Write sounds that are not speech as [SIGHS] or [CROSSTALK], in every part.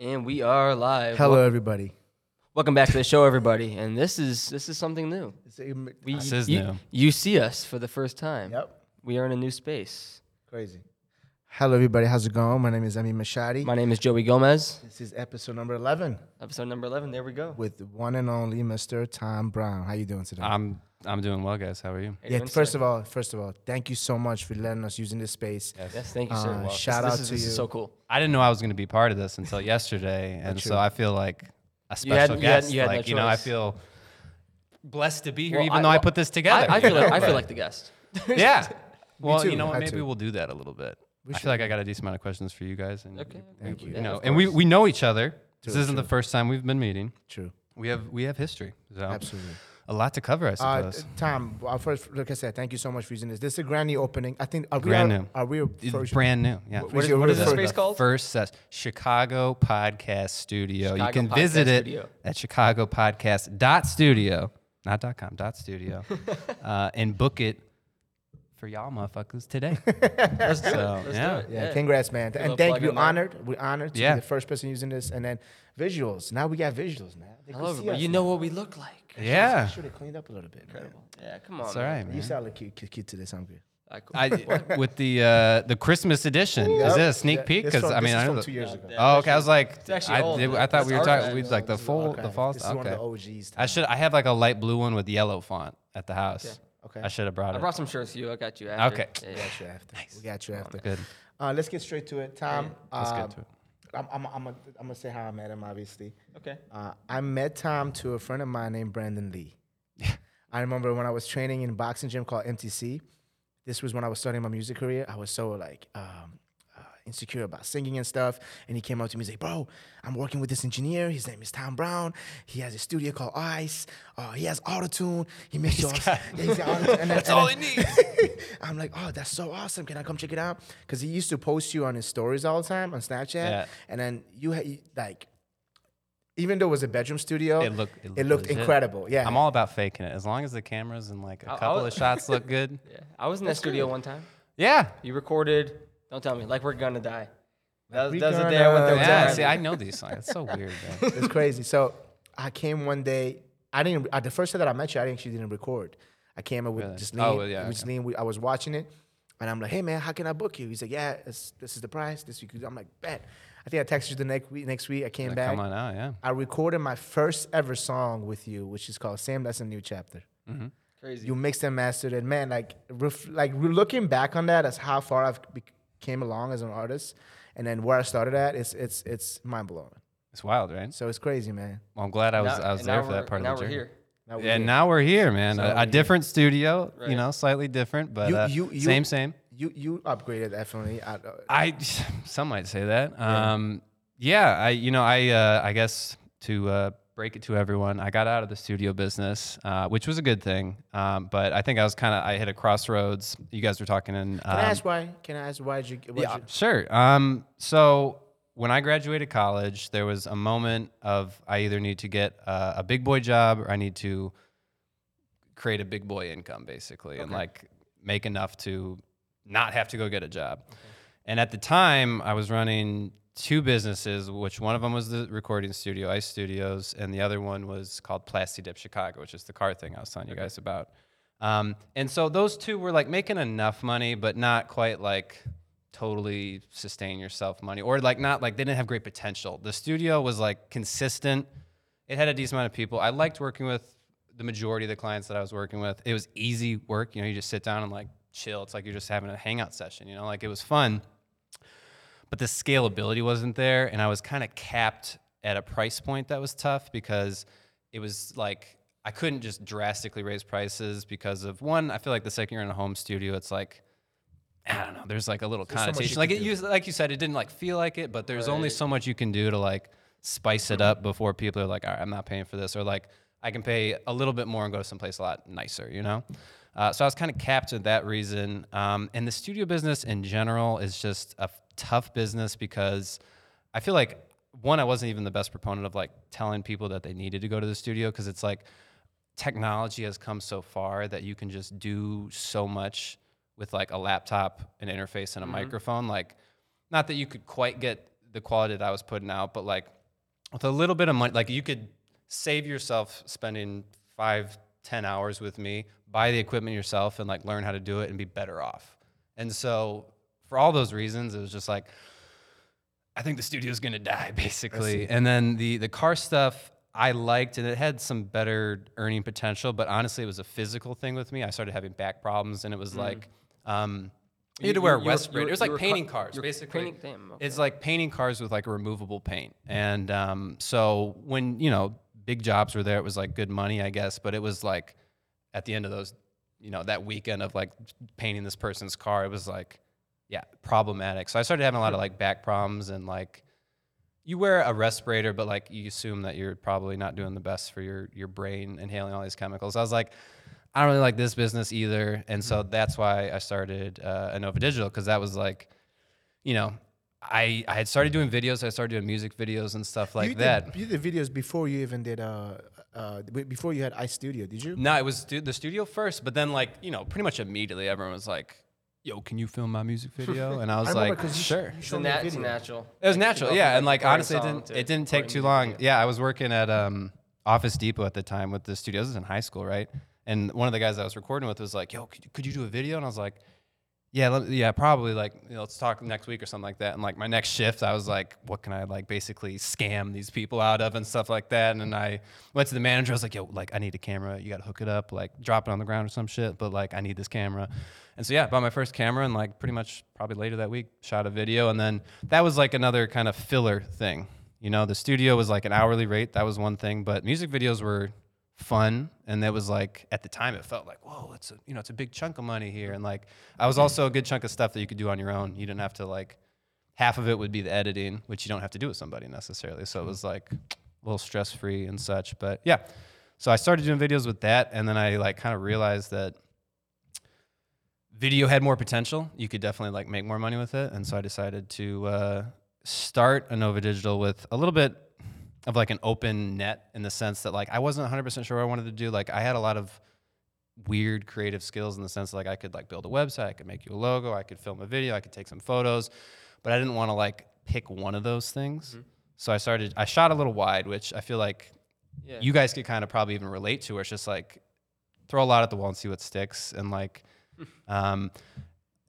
And we are live. Hello, Wel- everybody. Welcome back to the show, everybody. And this is this is something new. We, This is you, new. You see us for the first time. Yep. We are in a new space. Crazy. Hello, everybody. How's it going? My name is Ami Mashadi. My name is Joey Gomez. This is episode number 11 Episode number eleven. There we go. with the one and only Mr. Tom Brown. How are you doing today? I'm I'm doing well, guys. How are you? Hey, yeah, doing, first sir? of all, first of all, thank you so much for letting us using this space. yes, thank you, sir. uh, Wow, shout this, out this is, to this you. is so cool. I didn't know I was going to be part of this until yesterday, and True. so I feel like a You had- special you had- guest. you had no like you know, I feel blessed to be here, Well, even I- though I put this together. I, I feel like I feel like the guest. [LAUGHS] [LAUGHS] yeah. Well, you know, what, maybe we'll do that a little bit. We I should. feel like I got a decent amount of questions for you guys, and Okay. Thank you. you Yeah, know, and we, we know each other. this isn't the first time we've been meeting. True. We have we have history, so Absolutely. A lot to cover, I Uh, suppose. Tom, well, first, like I said, thank you so much for using this. This is a grand new opening. I think, are we, Brand are, new. Are we It's first? brand new. Yeah. What What is, your- what what is is this the- space called? First ses- Chicago Podcast Studio. Chicago you can Podcast visit it Studio. at Chicago Podcast dot studio, not dot com dot studio, [LAUGHS] uh, and book it for y'all motherfuckers today. [LAUGHS] Let's do it. Let's yeah. do it. Yeah, congrats, man. little And thank you. in there. Honored. We're honored to Yeah. be the first person using this. And then visuals. Now we got visuals, man. They can Hello, see everybody. us You now. know what we look like. Yeah, Should have cleaned up a little bit. man. Yeah, come on. it's all man. right, You man. sound like cute, cute, cute today. Sound good. All right, cool. I, [LAUGHS] with the uh, the Christmas edition, is Yep. it a sneak Yeah, peek? this Because from- I mean, this is I know from the- two years ago. Oh, okay. I was like, actually I, old. did- I thought we were talking archive. we like the full archive. the false. This is one of Okay. the OGs. I should I have like a light blue one with yellow font at the house. Okay. I should have brought it. I it. brought some shirts for you. I got you. After. Okay. Yeah, We got you after. We got you after. Good. Uh, let's get straight to it, Tom. Let's uh, get to it. I'm, I'm, I'm, gonna- I'm gonna say how I met him. Obviously, Okay. uh, I met Tom to a friend of mine named Brandon Lee. [LAUGHS] I remember when I was training in a boxing gym called MTC. This was when I was starting my music career. I was so like um, insecure about singing and stuff. And he came up to me and said, "Bro, I'm working with this engineer. His name is Tom Brown. He has a studio called Ice. Uh, he has autotune. He makes your [LAUGHS] yeah, he's got autotune. And then- That's and all then- he needs. [LAUGHS] I'm like, oh, that's so awesome. Can I come check it out? Because he used to post you on his stories all the time on Snapchat. Yeah. And then you had like, even though it was a bedroom studio, It looked- it it looked legit. incredible. Yeah. I'm all about faking it. As long as the cameras and like a I- I couple was- of shots look good. [LAUGHS] Yeah. I was in that studio one time. Yeah. You recorded. Don't tell me. Like we're gonna die. That was, we that was the day I went there. with Yeah. Tom. See, I know these songs. It's so weird, man. [LAUGHS] it's crazy. So I came one day. I didn't. Uh, the first time that I met you, I actually didn't record. I came up with Really? just Oh, Lean. well, yeah, with okay. Jasleen, we, I was watching it, and I'm like, "Hey man, how can I book you?" He's like, "Yeah, it's, this is the price. This you could." I'm like, "Bet." I think I texted you the next week. Next week, I came Like, back. Come on out, yeah. I recorded my first ever song with you, which is called "Sam." That's a new chapter. Crazy. You mixed and mastered it, man. Like, ref, like re- looking back on that, as how far I've be- came along as an artist, and then where I started at, it's it's it's mind blowing. It's wild, right? So it's crazy, man. Well, I'm glad I was Now- I was there for that we're- part and of now the we're journey. here. Now we're Yeah, here. now we're here, man. So a, we're a here. different studio, Right. you know, slightly different, but You- uh, you- you- same, same. You you upgraded definitely. I, uh, I [LAUGHS] some might say that. Um, yeah, I you know I uh, I guess to uh, break it to everyone, I got out of the studio business, uh, which was a good thing. Um, but I think I was kind of I hit a crossroads. You guys were talking and Um, can I ask why? Can I ask why did you? yeah, you- sure. Um, so when I graduated college, there was a moment of I either need to get uh, a big boy job or I need to create a big boy income, basically, and like make enough to not have to go get a job. And at the time, I was running two businesses, which one of them was the recording studio, Ice Studios, and the other one was called Plasti Dip Chicago, which is the car thing I was telling you guys about. Um, and so those two were like making enough money, but not quite like totally sustain yourself money, or like not like they didn't have great potential. The studio was like consistent. It had a decent amount of people. I liked working with the majority of the clients that I was working with. It was easy work. You know, you just sit down and like chill. It's like you're just having a hangout session. You know, like it was fun but the scalability wasn't there and i was kind of capped at a price point that was tough because it was like i couldn't just drastically raise prices because of one i feel like the second you're in a home studio it's like i don't know there's like a little There's so connotation. like it used like you said it didn't like feel like it but there's only so much you can do to like spice it up before people are like all right i'm not paying for this or like i can pay a little bit more and go to someplace a lot nicer you know? Uh, so I was kind of capped at that reason. Um, and the studio business in general is just a tough business because I feel like one, I wasn't even the best proponent of like telling people that they needed to go to the studio because it's like technology has come so far that you can just do so much with like a laptop, an interface, and a mm-hmm. microphone. Like, not that you could quite get the quality that I was putting out, but like with a little bit of money, like you could save yourself spending five, ten hours with me, buy the equipment yourself, and like learn how to do it and be better off. And so for all those reasons, it was just like I think the studio's gonna die [LAUGHS] basically. And then the the car stuff I liked and it had some better earning potential, but honestly, it was a physical thing with me. I started having back problems, and it was like. Um, you had to wear a you- you you It was like painting ca- cars, basically. painting- damn, It's like painting cars with like a removable paint. And um, so when you know big jobs were there, it was like good money, I guess. But it was like at the end of those, you know, that weekend of like painting this person's car, it was like, yeah, problematic. So I started having a lot of like back problems and like you wear a respirator, but like you assume that you're probably not doing the best for your your brain inhaling all these chemicals. I was like, I don't really like this business either, and so Mm-hmm. that's why I started uh, Innova Digital because that was like, you know, I I had started doing videos. I started doing music videos and stuff like you that. Did, you did videos before you even did uh uh before you had iStudio, did you? No, it was stu- the studio first, but then like you know, pretty much immediately everyone was like, "Yo, can you film my music [LAUGHS] video?" And I was I remember like, 'cause you sh- "Sure." you It's, showed a me a nat- it's video. natural. It was natural, yeah, and like honestly, it didn't it didn't take too long. video. Yeah, I was working at um, Office Depot at the time with the studios. This is in high school, right? And one of the guys I was recording with was like, "Yo, could you, could you do a video?" And I was like, "Yeah, let, yeah, probably. Like, you know, let's talk next week or something like that." And like my next shift, I was like, "What can I like basically scam these people out of and stuff like that?" And then I went to the manager. I was like, "Yo, like I need a camera. You got to hook it up, like drop it on the ground or some shit. But like I need this camera." And so yeah, bought my first camera and like pretty much probably later that week shot a video and then that was like another kind of filler thing. You know, the studio was like an hourly rate, that was one thing, but music videos were fun and that was like at the time it felt like, whoa, it's a you know, it's a big chunk of money here and like I was also a good chunk of stuff that you could do on your own. You didn't have to like half of it would be the editing, which you don't have to do with somebody necessarily. So it was like a little stress free and such. But yeah. So I started doing videos with that and then I like kind of realized that video had more potential. You could definitely like make more money with it, and so I decided to uh, start Innova Digital with a little bit of like an open net in the sense that like I wasn't 100 percent sure what I wanted to do. Like I had a lot of weird creative skills in the sense that, like I could like build a website, I could make you a logo, I could film a video, I could take some photos, but I didn't want to like pick one of those things. So I started. I shot a little wide, which I feel like Yeah. you guys could kind of probably even relate to. Where it's just like throw a lot at the wall and see what sticks, and like, [LAUGHS] um,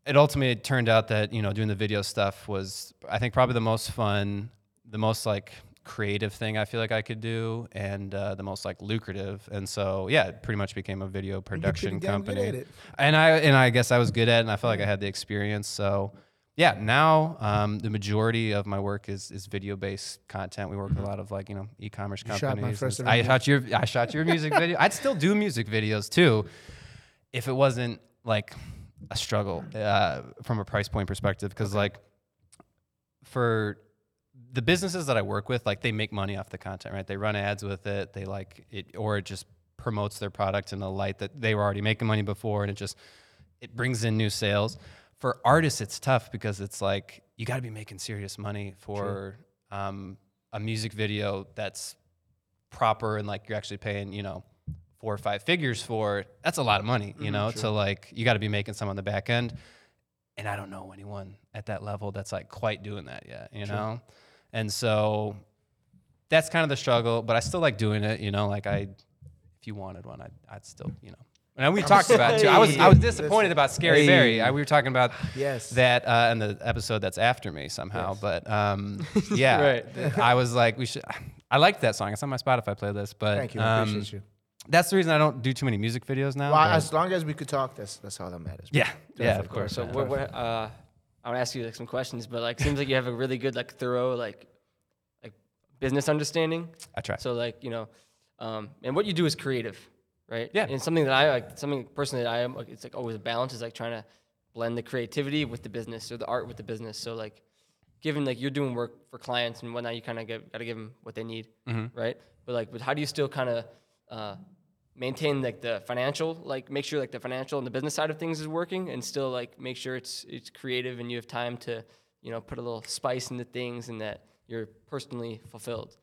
it ultimately turned out that you know doing the video stuff was I think probably the most fun, the most like creative thing I feel like I could do, and uh, the most like lucrative. And so yeah, it pretty much became a video production pretty damn good at company. And I and I guess I was good at it, and I felt like I had the experience. So yeah, now um, the majority of my work is is video based content. We work with a lot of like you know e-commerce You companies. shot I shot your I shot your music video. I'd still do music videos too, if it wasn't like a struggle uh, from a price point perspective. Because like for the businesses that I work with, like they make money off the content, right? They run ads with it. They like it, or it just promotes their product in a light that they were already making money before, and it just it brings in new sales. For artists, it's tough because it's like you got to be making serious money for um, a music video that's proper and like you're actually paying, you know, four or five figures for. That's a lot of money, you know. So like you got to be making some on the back end, and I don't know anyone at that level that's like quite doing that yet, you know. And so that's kind of the struggle, but I still like doing it, you know. Like I, if you wanted one, I'd, I'd still, you know. And we talked about it too. I was I was disappointed about Scary Hey. Berry. I, we were talking about Yes. that uh, in the episode that's after me somehow. But um, [LAUGHS] yeah, Right. I was like, we should. I liked that song. It's on my Spotify playlist. But Thank you. I um, appreciate you. That's the reason I don't do too many music videos now. Well, as long as we could talk, that's that's all that matters. yeah, yeah, of course. So man. what, what, uh, I want to ask you like some questions, but like seems like you have a really good like thorough like like business understanding. I try. So like you know, um, and what you do is creative, right? Yeah. And something that I like, something personally that I am, like, it's like always a balance is like trying to blend the creativity with the business or the art with the business. So like, given like you're doing work for clients and whatnot, you kind of got to give them what they need, Mm-hmm. right? But like, but how do you still kind of uh, maintain like the financial, like make sure like the financial and the business side of things is working, and still like make sure it's it's creative and you have time to you know put a little spice into things and that you're personally fulfilled.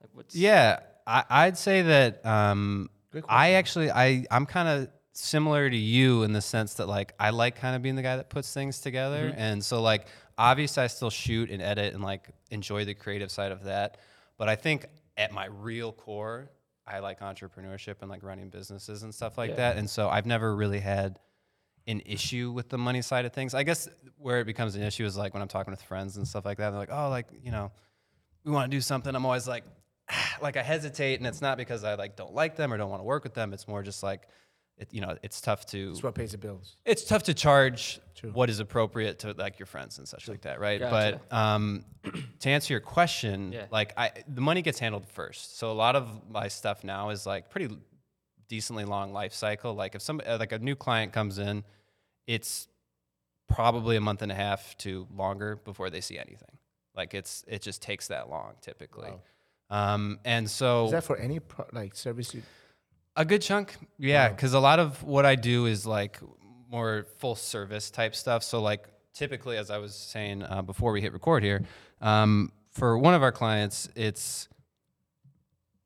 Like what's Yeah, I, I'd say that um, I actually I I'm kind of similar to you in the sense that like I like kind of being the guy that puts things together, and so like obviously I still shoot and edit and like enjoy the creative side of that, but I think at my real core, I like entrepreneurship and like running businesses and stuff like Yeah. that, and so I've never really had an issue with the money side of things. I guess where it becomes an issue is like when I'm talking with friends and stuff like that. They're like, "Oh, like you know, we want to do something." I'm always like, [SIGHS] like I hesitate, and it's not because I like don't like them or don't want to work with them. It's more just like, it, you know, it's tough to It's what pays the bills. it's tough to charge True. what is appropriate to like your friends and such like that, right? Gotcha. But um, [CLEARS THROAT] to answer your question, Yeah. like I, the money gets handled first. So a lot of my stuff now is like pretty decently long life cycle. Like if some uh, like a new client comes in, it's probably a month and a half to longer before they see anything. Like it's it just takes that long typically. Um, and so Is that for any pro- like service you? A good chunk, yeah, because a lot of what I do is like more full service type stuff. So like typically, as I was saying uh, before we hit record here, um, for one of our clients, it's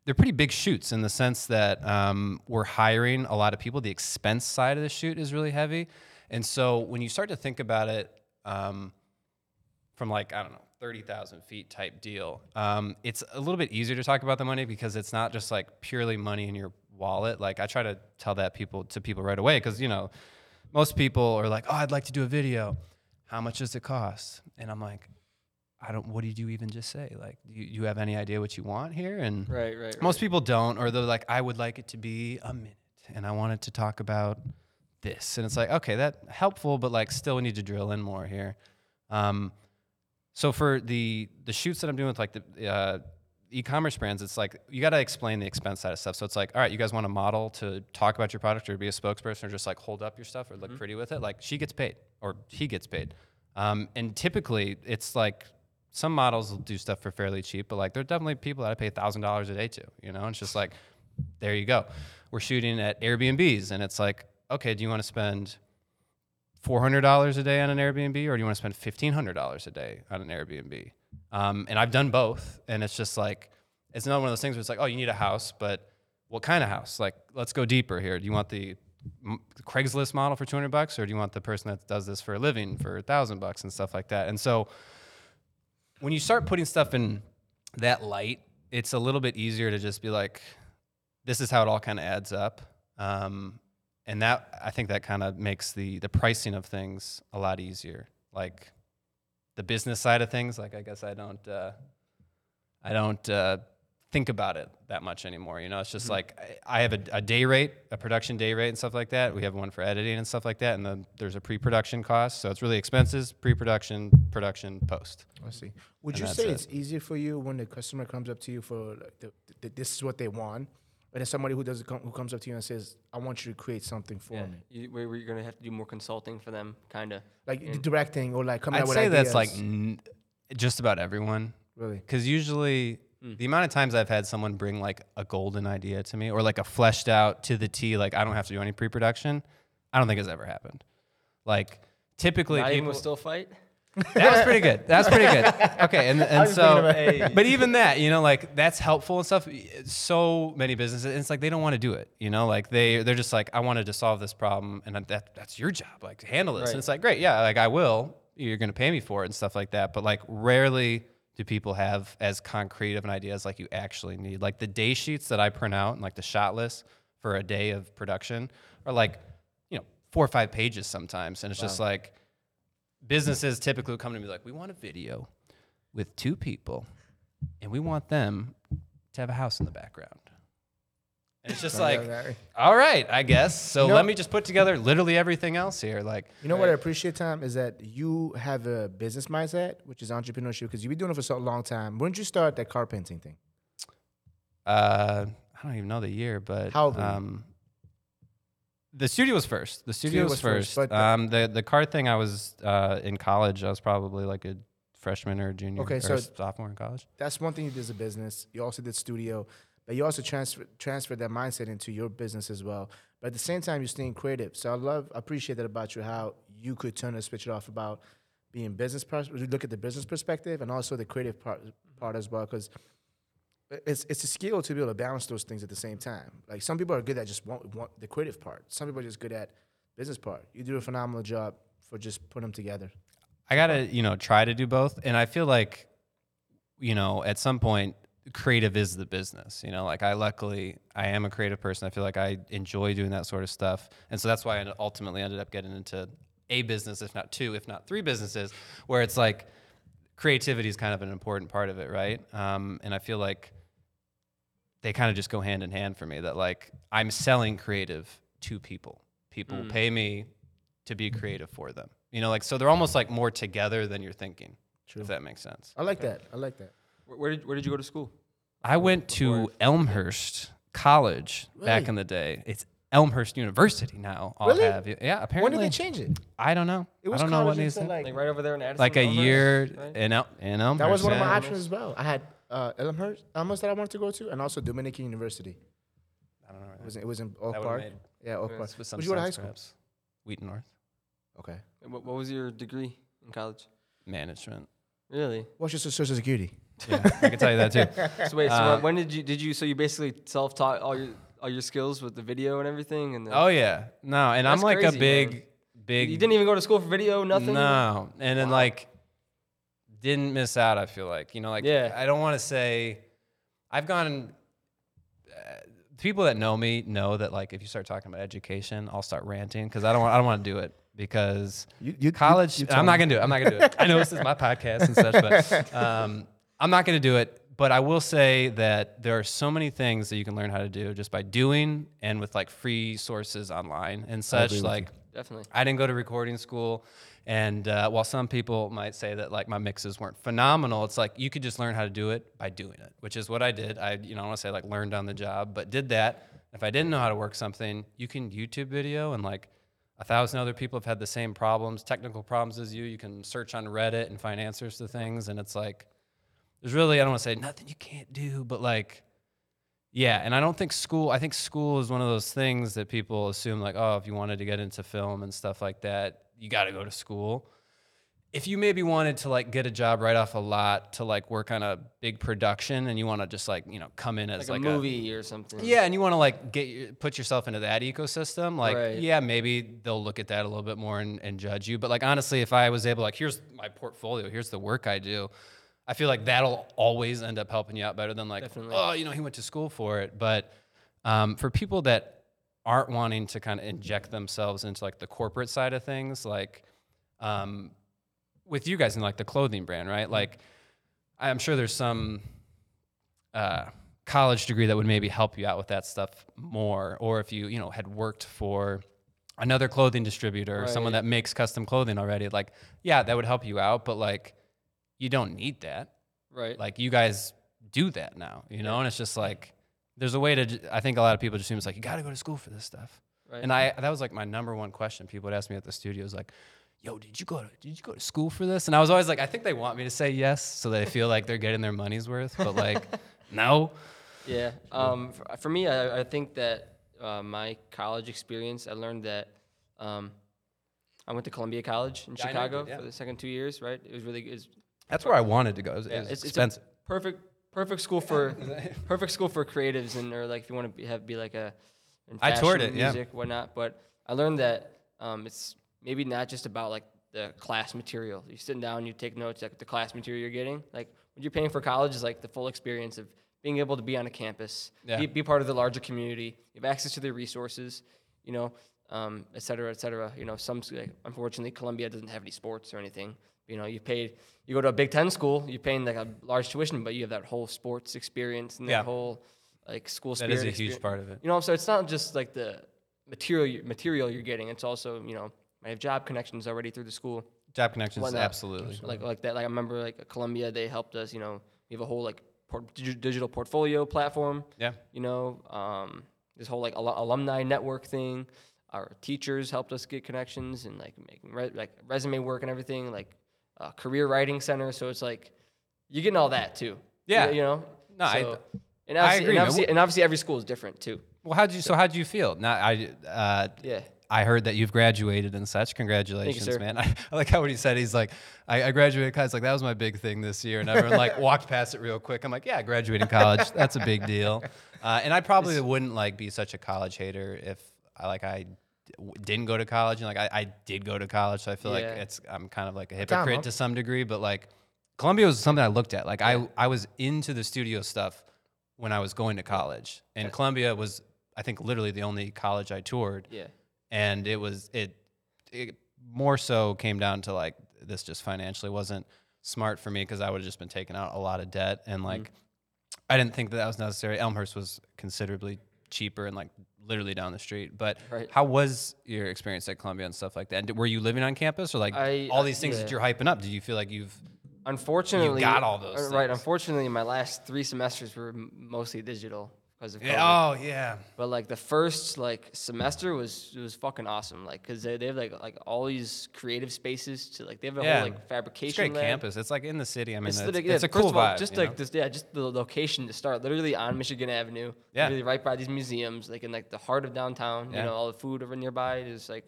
they're pretty big shoots in the sense that um, we're hiring a lot of people. The expense side of the shoot is really heavy, and so when you start to think about it. Um, from like I don't know thirty thousand feet type deal. Um, it's a little bit easier to talk about the money because it's not just like purely money in your wallet. Like I try to tell that people to people right away because you know most people are like, oh, I'd like to do a video. How much does it cost? And I'm like, I don't. What did you even just say? Like, do you, you have any idea what you want here? And Right, right. most people don't, or they're like, I would like it to be a minute, and I wanted to talk about this, and it's like, okay, that helpful, but like, still, we need to drill in more here. Um, so for the the shoots that I'm doing with like the uh, e-commerce brands, it's like you got to explain the expense side of stuff. So it's like, all right, you guys want a model to talk about your product or be a spokesperson or just like hold up your stuff or look pretty with it. Like she gets paid or he gets paid. Um, and typically it's like some models will do stuff for fairly cheap, but like there are definitely people that I pay thousand dollars a day to. You know, and it's just like, there you go. We're shooting at Airbnbs, and it's like, okay, do you want to spend four hundred dollars a day on an Airbnb, or do you want to spend fifteen hundred dollars a day on an Airbnb? Um, and I've done both, and it's just like it's not one of those things where it's like, oh, you need a house, but what kind of house? Like, let's go deeper here. Do you want the Craigslist model for two hundred bucks, or do you want the person that does this for a living for a thousand bucks and stuff like that? And so when you start putting stuff in that light, it's a little bit easier to just be like, this is how it all kind of adds up. Um, and that I think that kind of makes the the pricing of things a lot easier. Like the business side of things, like I guess I don't uh, I don't uh, think about it that much anymore. You know, it's just like I, I have a, a day rate, a production day rate, and stuff like that. We have one for editing and stuff like that, and then there's a pre-production cost. So it's really expenses, pre-production, production, post. I see. Would And you say it. it's easier for you when the customer comes up to you for like, the, the, this is what they want, and then somebody who does come, who comes up to you and says, "I want you to create something for yeah. me," You, where where you're gonna have to do more consulting for them, kind of. like the directing or like coming I'd out with say that's like n- just about everyone. really. Because usually, Hmm. the amount of times I've had someone bring like a golden idea to me or like a fleshed out to the T, like I don't have to do any pre production, I don't think it's ever happened. Like typically, Not even people, will still fight. That was pretty good. That was pretty good. Okay, and and so, but even that, you know, like that's helpful and stuff. So many businesses, and it's like they don't want to do it. You know, like they they're just like, I wanted to solve this problem, and that that's your job. Like to handle this. Right. And it's like, great, yeah, like I will. You're gonna pay me for it and stuff like that. But like rarely do people have as concrete of an idea as like you actually need. Like the day sheets that I print out and like the shot list for a day of production are like, you know, four or five pages sometimes, and it's just like businesses typically will come to me like, we want a video with two people, and we want them to have a house in the background. And it's just like, all right, I guess. So You know- let me just put together literally everything else here. Like, You know what I appreciate, Tom, is that you have a business mindset, which is entrepreneurship, because you've been doing it for so long time. When did you start that car painting thing? uh, I don't even know the year, but How old um, the studio was first. The studio, was, was first, first. but the- um, the the car thing, I was uh, in college. I was probably like a freshman or a junior Okay, or so- sophomore in college. That's one thing you did as a business. You also did studio, but you also transfer transferred that mindset into your business as well. But at the same time, you're staying creative. So I love, I appreciate that about you, how you could turn and switch it off about being business. Pers- look at the business perspective and also the creative part part as well. Because it's it's a skill to be able to balance those things at the same time. Like some people are good at just want, want the creative part. Some people are just good at business part. You do a phenomenal job for just putting them together. I gotta, you know, try to do both. And I feel like, you know, at some point, creative is the business. You know, like I luckily I am a creative person. I feel like I enjoy doing that sort of stuff, and so that's why I ultimately ended up getting into a business, if not two, if not three businesses, where it's like creativity is kind of an important part of it, right? Um, and I feel like they kind of just go hand in hand for me. That like I'm selling creative to people. People Mm. pay me to be creative for them. You know, like so they're almost like more together than you're thinking. True. If that makes sense. I like that. I like that. Where, where did where did you go to school? I went to Elmhurst College back in the day. It's Elmhurst University now. I'll Really? have you. Yeah, apparently. When apparently. did they change it? I don't know. It I don't know what needs to. like, Like right over there in Addison. Like a Elmhurst, year right? in El- in Elmhurst. That was one of my options as well. I had uh, Elmhurst, Elmhurst that I wanted to go to, and also Dominican University. I don't know. It was, it was in Oak That would've Park. made- Yeah, Oak Park. With some Where'd you go to high school? Wheaton North Okay. And What, what was your degree in college? management. Really? What's your social security? [LAUGHS] Yeah, I can tell you that too. [LAUGHS] So wait, so Uh, when did you did you so you basically self taught all your all your skills with the video and everything and the, Oh yeah, no, and I'm That's like crazy, a big, man. big. you didn't even go to school for video nothing No, and then Wow. like didn't miss out. I feel like you know, like Yeah. I don't want to say I've gone. Uh, people that know me know that like if you start talking about education, I'll start ranting because I don't want I don't want to do it because You, you, college. you- you I'm not gonna do it. I'm not gonna do it. I know this is my podcast and such, but [LAUGHS] um, I'm not gonna do it. But I will say that there are so many things that you can learn how to do just by doing and with like free sources online and such. agree with you. Like definitely I didn't go to recording school. And uh, while some people might say that like my mixes weren't phenomenal, it's like you could just learn how to do it by doing it, which is what I did. I, you know, I want to say like learned on the job, but did that. If I didn't know how to work something, you can YouTube video and like a thousand other people have had the same problems, technical problems as you. You can search on Reddit and find answers to things. And it's like, there's really, I don't want to say nothing you can't do, but like, yeah, and I don't think school. I think school is one of those things that people assume like, oh, if you wanted to get into film and stuff like that, you got to go to school. If you maybe wanted to like get a job right off a lot to like work on a big production and you want to just like you know come in as like, like, a movie or something yeah, and you want to like get put yourself into that ecosystem, like Right. yeah, maybe they'll look at that a little bit more and, and judge you. But like honestly, if I was able like here's my portfolio, here's the work I do, I feel like that'll always end up helping you out better than like Definitely. oh you know he went to school for it. But um, for people that aren't wanting to kind of inject themselves into like the corporate side of things, like um, with you guys in like the clothing brand, right? Like I'm sure there's some uh, college degree that would maybe help you out with that stuff more, or if you you know had worked for another clothing distributor or someone that makes custom clothing already, like yeah, that would help you out, but like you don't need that. right Like you guys do that now, you know, and it's just like there's a way to. I think a lot of people just assume it's like you got to go to school for this stuff. right And I that was like my number one question. People would ask me at the studio is like, "Yo, did you go to did you go to school for this?" And I was always like, I think they want me to say yes so they feel like they're getting their money's worth, but like, [LAUGHS] no. Yeah. Um, for, for me, I, I think that uh, my college experience, I learned that um, I went to Columbia College in Yeah, I know you Chicago did, yeah. for the second two years. Right. It was really it's That's where I wanted to go. It was, it yeah, was it's, it's expensive. perfect perfect school for [LAUGHS] perfect school for creatives and or like if you want to be, have be like a in I toured fashion, it, yeah. music whatnot. But I learned that um, it's maybe not just about like the class material. You sitting down, you take notes, like the class material you're getting. Like what you're paying for college is like the full experience of being able to be on a campus, Yeah. be, be part of the larger community. You have access to the resources, you know, um, et cetera, et cetera. You know, some like, unfortunately Columbia doesn't have any sports or anything. You know, you paid, you go to a Big Ten school, you're paying like a large tuition, but you have that whole sports experience and Yeah. that whole like school That is a huge part of it. You know, so it's not just like the material material you're getting. It's also you know, I have job connections already through the school Job connections, whatnot. absolutely. like like that. Like I remember like at Columbia, they helped us. You know, we have a whole like port, digital portfolio platform. Yeah. You know, um, this whole like al- alumni network thing. Our teachers helped us get connections and like making re- like resume work and everything. Like uh, career writing center. So it's like you're getting all that too. Yeah. You, you know. No, I- and I obviously, agree, and obviously, and obviously every school is different too. Well, how'd you? So how'd you feel? Now, I uh, Yeah. I heard that you've graduated and such. Congratulations, sir. man. [LAUGHS] I, I like how what he said. He's like, I, I graduated college. Like that was my big thing this year, and everyone like [LAUGHS] walked past it real quick. I'm like, yeah, graduating college. That's a big deal. [LAUGHS] Uh, and I probably wouldn't like be such a college hater if I like I didn't go to college and like I, I did go to college. So I feel like it's I'm kind of like a hypocrite to some degree, but like Columbia was something I looked at. Like I I was into the studio stuff when I was going to college, and Columbia was I think literally the only college I toured Yeah. and it was it, it more so came down to like this just financially wasn't smart for me because I would have just been taking out a lot of debt and like mm. I didn't think that that was necessary. Elmhurst was considerably cheaper and like literally down the street. But Right. how was your experience at Columbia and stuff like that? And were you living on campus or like I- all these things that you're hyping up? Did you feel like you've Unfortunately, got all those uh, Right. things. Unfortunately, my last three semesters were mostly digital because of COVID. oh yeah But like the first like semester was it was fucking awesome. Like because they, they have like like all these creative spaces to like they have a Yeah. whole like it's fabrication great lab. campus. It's like in the city. I mean, it's, It's, it's, yeah, a cool all, vibe. Just like know? this, yeah, just the location to start. Literally on Michigan Avenue. Yeah. Literally right by these museums, like in like the heart of downtown. Yeah. You know, all the food over nearby is like.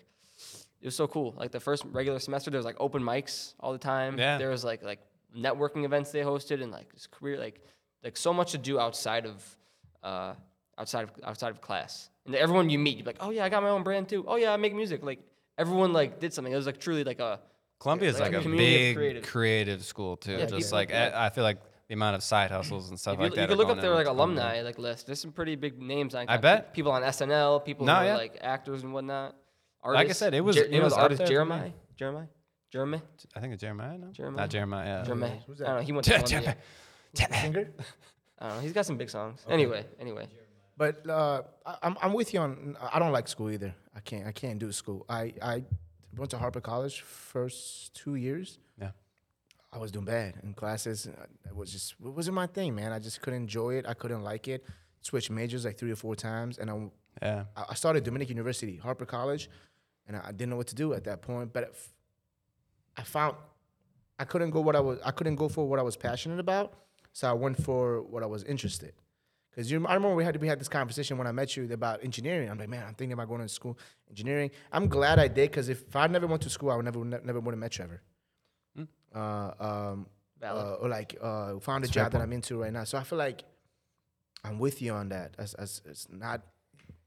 It was so cool. Like the first regular semester, there was like open mics all the time. Yeah. There was like like networking events they hosted and like this career like like so much to do outside of uh outside of outside of class. And everyone you meet, you're like, oh yeah, I got my own brand too. Oh yeah, I make music. Like everyone like did something. It was like truly like a Columbia is like like a a big creative. creative. school too. Yeah, just people- like yeah. I, I feel like the amount of side hustles and stuff you, like you that. could are look up their in like Columbia. alumni like list. There's some pretty big names. on I bet. people on SNL, people No, who are yeah. like actors and whatnot. Artists. Like I said, it was- Jer- it you know was artist there for me. Jeremiah, Jeremiah, Jeremiah, I think it's Jeremiah. No, Jeremiah? not Jeremiah. Yeah. Jeremiah. Who's I that? don't know. He went to Columbia. Singer? I don't know. He's got some big songs. Anyway, anyway. But uh, I, I'm I'm with you on. I don't like school either. I can't I can't do school. I I went to Harper College first two years. Yeah. I was doing bad in classes. uh, It was just it wasn't my thing, man. I just couldn't enjoy it. I couldn't like it. Switched majors like three or four times, and I Yeah. I I started Dominican University, Harper College, and I didn't know what to do at that point. But I found I couldn't go what I was I couldn't go for what I was passionate about, so I went for what I was interested. Because you, I remember we had we had this conversation when I met you about engineering. I'm like, man, I'm thinking about going to school engineering. I'm glad I did because if I never went to school, I would never ne- never would have met Trevor. Uh, um, uh, or like uh, found a That's job that. I'm into right now. So I feel like I'm with you on that. As, as it's not,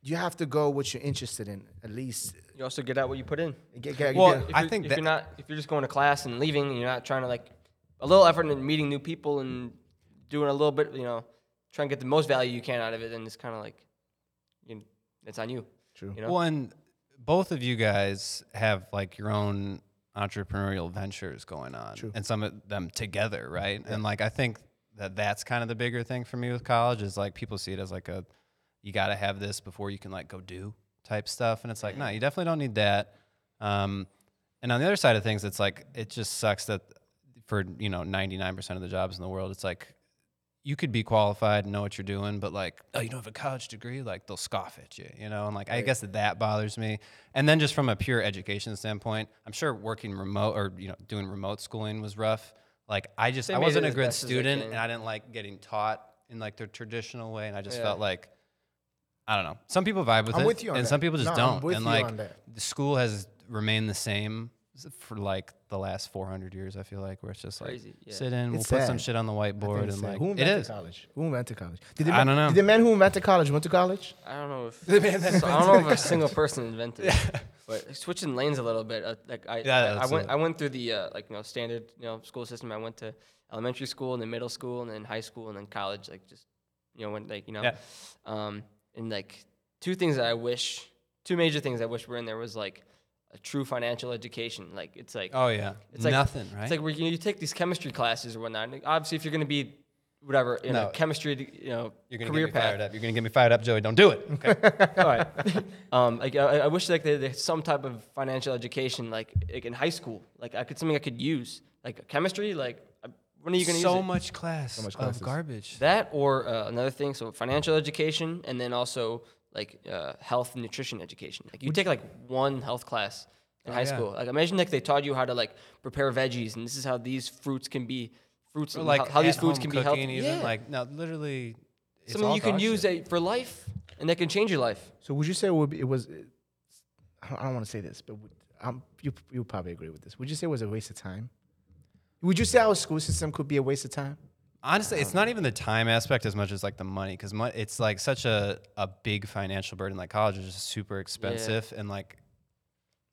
you have to go what you're interested in. At least, You also get out what you put in. get, get, Well, get- If I think if that- you're not if you're just going to class and leaving, and you're not trying to like a little effort in meeting new people and doing a little bit, you know, trying to get the most value you can out of it, and it's kind of like, you know, it's on you. true. You know. Well, and both of you guys have like your own entrepreneurial ventures going on, True. and some of them together, right? And like I think that that's kind of the bigger thing for me with college is like people see it as like a you got to have this before you can like go do type stuff, and it's like no, you definitely don't need that. Um, and on the other side of things, it's like it just sucks that for you know 99% of the jobs in the world, it's like you could be qualified and know what you're doing, but like, oh, you don't have a college degree, like they'll scoff at you, you know? And like, I guess that that bothers me. And then just from a pure education standpoint, I'm sure working remote or, you know, doing remote schooling was rough. Like, I just, They I wasn't a good best as they student and I didn't like getting taught in like the traditional way. And I just Yeah. felt like, I don't know. Some people vibe with I'm it, with and that. some people just No, don't. and like, the school has remained the same for like the last 400 years. I feel like where it's just like Crazy, yeah. sit in, we'll It's put some sad. shit on the whiteboard, and sad. like who it invented is. college? Who invented college? Did the I man, don't know. Did the man who invented college went to college? I don't know if [LAUGHS] The man that so I don't know if a single person invented it, but switching lanes a little bit. Uh, like I, Yeah, I, I that's went, it. I went through the uh, like you know standard you know school system. I went to elementary school and then middle school and then high school and then college. Like just you know when like you know, Yeah. um, and like two things that I wish, two major things I wish were in there was like a true financial education. Like it's like Oh yeah, It's like- nothing, right? it's like where you, you take these chemistry classes or whatnot. and obviously, if you're going to be whatever in No. a chemistry, you know, You're gonna career get me path. fired up. You're gonna get me fired up, Joey. Don't do it. Okay. [LAUGHS] All right. [LAUGHS] um, like I, I wish like they, they had some type of financial education, like, like in high school, like I could something I could use, like chemistry. Like, when are you going to so use it? much class so much of classes. garbage. That or uh, another thing. So financial education, and then also like uh, health and nutrition education. Like you take like one health class in Oh, high yeah. school. Like imagine like they taught you how to like prepare veggies, and this is how these fruits can be fruits, Or like how, how these foods can be healthy. Even yeah. like no, literally. it's something you can use shit. that for life, and that can change your life. So would you say it, would be, it was? I don't want to say this, but would, um, you you probably agree with this. Would you say it was a waste of time? Would you say our school system could be a waste of time? Honestly, it's not even the time aspect as much as like the money, because mo- it's like such a, a big financial burden. Like college is just super expensive, and like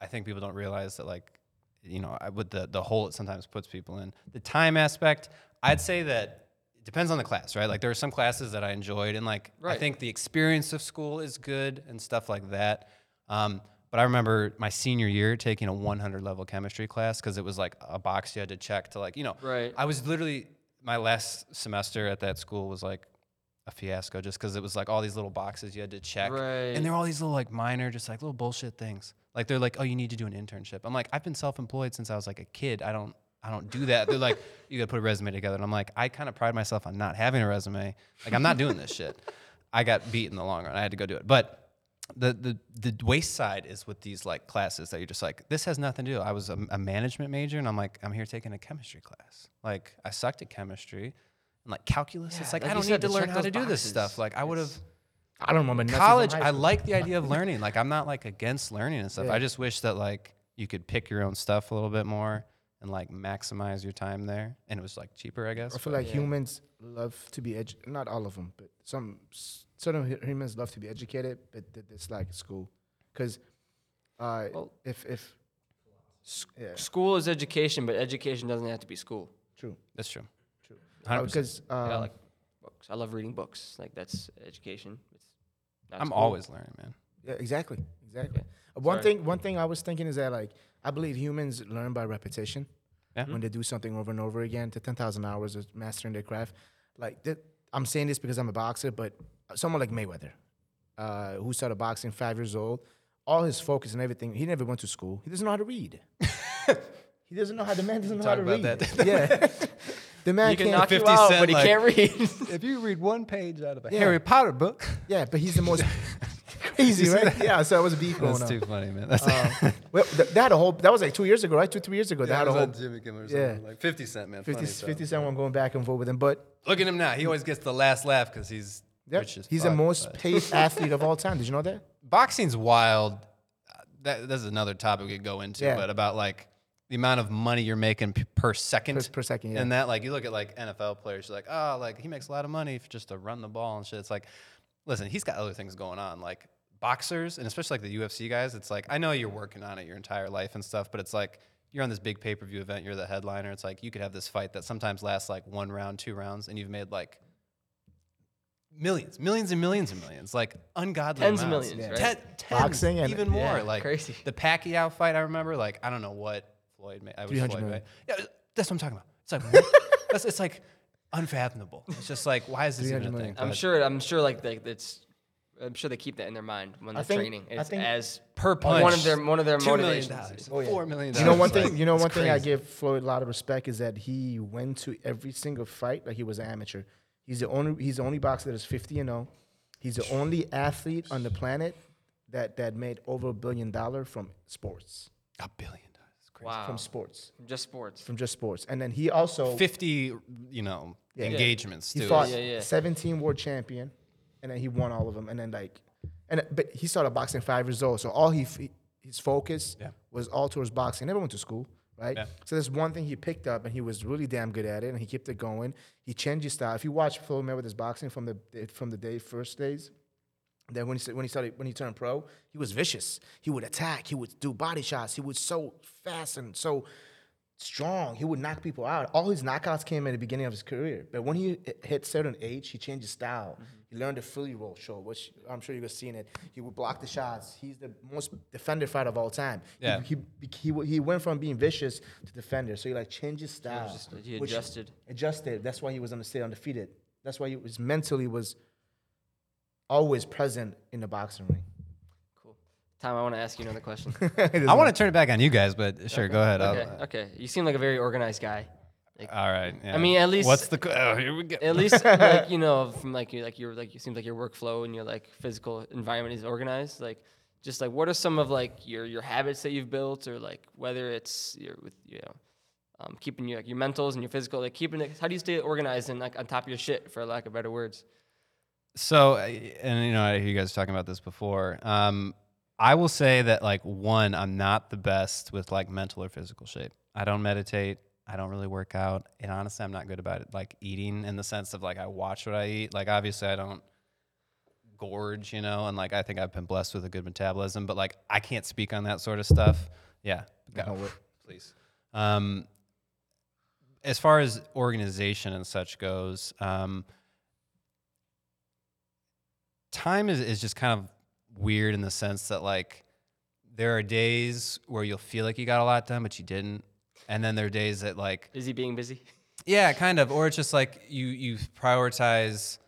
I think people don't realize that like you know I- with the the hole it sometimes puts people in. The time aspect, I'd say that it depends on the class, right? Like there are some classes that I enjoyed, and like I Right. think the experience of school is good and stuff like that. Um, but I remember my senior year taking a 100 level chemistry class because it was like a box you had to check to like you know Right. I was literally my last semester at that school was like a fiasco just because it was like all these little boxes you had to check, Right. and there were all these little like minor, just like little bullshit things. Like they're like, oh, you need to do an internship. I'm like, I've been self-employed since I was like a kid. I don't, I don't do that. They're like, [LAUGHS] you gotta put a resume together, and I'm like, I kind of pride myself on not having a resume. Like I'm not doing this shit. I got beat in the long run. I had to go do it, but. The, the the waste side is with these like classes that you're just like this has nothing to do. I was a, a management major and I'm like I'm here taking a chemistry class. Like I sucked at chemistry and like calculus. it's like, like I don't need to to learn how to those do this stuff. Like I would have I don't remember nothing from college. I like the [LAUGHS] idea of learning. Like I'm not like against learning and stuff. Yeah. I just wish that like you could pick your own stuff a little bit more and like maximize your time there. And it was like cheaper, I guess. I feel but- like Yeah. humans love to be edu- not all of them, but some s- certain hu- humans love to be educated, but they dislike school because uh, Well- if if yeah, School is education, but education doesn't have to be school. true, That's true. true. 100%. Because Yeah, I um, like books. I love reading books. Like that's education. It's not I'm school. always learning, man. yeah, exactly, exactly. Okay. Uh, One Sorry. thing, one thing I was thinking is that like I believe humans learn by repetition. Yeah. When they do something over and over again, to ten thousand hours of mastering their craft. Like th- I'm saying this because I'm a boxer, but someone like Mayweather, uh, who started boxing five years old, all his focus and everything, he never went to school. He doesn't know how to read. [LAUGHS] he doesn't know how the man doesn't know Talk how to about read. that. yeah, [LAUGHS] the man He can can't. knock you 50 out, Cent, but he like- can't read. [LAUGHS] if you read one page out of a Yeah. Harry Potter book, yeah, but he's the most crazy, right? Yeah, so it was a beef going that's on. too funny, man. That's Uh, well, th- that had a whole. That was like two years ago, right? Two, three years ago. that had a whole. Jimmy Kimmel or something, Like 50 Cent, man. 50, 50 I'm going back and forth with him, but Look at him now. He always gets the last laugh because he's yep, rich as he's the most paid [LAUGHS] athlete of all time. Did you know that? boxing's wild. That that's another topic we could go into, Yeah. but about like the amount of money you're making per second. Per, per second, yeah. And that, like, you look at like NFL players, you're like, oh, like he makes a lot of money just to run the ball and shit. It's like, listen, he's got other things going on. Like boxers, and especially like the UFC guys, it's like I know you're working on it your entire life and stuff, but it's like you're on this big pay per view event, you're the headliner. It's like you could have this fight that sometimes lasts like one round, two rounds, and you've made like millions, millions and millions and millions, like ungodly Tens of amounts. millions, Ten- right? tens, Boxing and- even more. Yeah, like crazy. the Pacquiao fight, I remember. Like I don't know what Floyd made. I was 300 Floyd, million. right? Yeah, that's what I'm talking about. It's like what? [LAUGHS] that's, it's like unfathomable. It's just like why is this even a 300 thing? I'm But sure. I'm sure. Like they, it's. I'm sure they keep that in their mind when they're think- training. I It's think- as per punch, one of their one of their two million motivations. dollars, oh, four million You know one dollars. thing. You know it's one thing I crazy. give Floyd a lot of respect is that he went to every single fight like he was an amateur. He's the only. He's the only boxer that is 50 and 0. He's the only athlete on the planet that that made over a billion dollar from sports. a billion dollars. It's crazy. Wow. From sports. Just sports. From just sports. And then he also Fifty, you know, Yeah. engagements he fought Yeah, yeah. 17 world champion, and then he won all of them. And then like, and but he started boxing five years old. So all he his focus Yeah. was all towards boxing. He never went to school, right? Yeah. So there's one thing he picked up, and he was really damn good at it, and he kept it going. He changed his style. If you watch Floyd Mayweather's boxing from the from the day first days. Then when he when he started when he turned pro, he was vicious. He would attack. He would do body shots. He was so fast and so strong. He would knock people out. All his knockouts came at the beginning of his career. But when he hit certain age, he changed his style. Mm-hmm. He learned the Philly roll show, which I'm sure you guys seen it. He would block the shots. He's the most defender fighter of all time. He- Yeah. He, he, he, he went from being vicious to defender. So he like changed his style. just- he adjusted. Adjusted. That's why he was on the stay undefeated. That's why he was mentally was always present in the boxing ring. Cool. Tom, I want to ask you another question. [LAUGHS] I want to turn it back on you guys, but sure, go ahead. I'll- okay. Okay. You seem like a very organized guy. All right. yeah. I mean, at least- what's the? co- Oh, here we go. At least, [LAUGHS] like you know, from like you like your like you seems like your workflow and your like physical environment is organized. Like, just like what are some of like your your habits that you've built, or like whether it's your with you know, um, keeping your like your mentals and your physical, like keeping it. How do you stay organized and like on top of your shit, for lack of better words? So, uh, and you know, I hear you guys talking about this before. Um, I will say that like one, I'm not the best with like mental or physical shape. I don't meditate. I don't really work out, and honestly, I'm not good about it. Like eating in the sense of like I watch what I eat. Like obviously, I don't gorge, you know, and like I think I've been blessed with a good metabolism, but like I can't speak on that sort of stuff. Yeah, go please. Um, as far as organization and such goes, um, time is, is just kind of weird in the sense that like there are days where you'll feel like you got a lot done, but you didn't. And then there are days that like Busy being busy. yeah, kind of. Or it's just like you you prioritize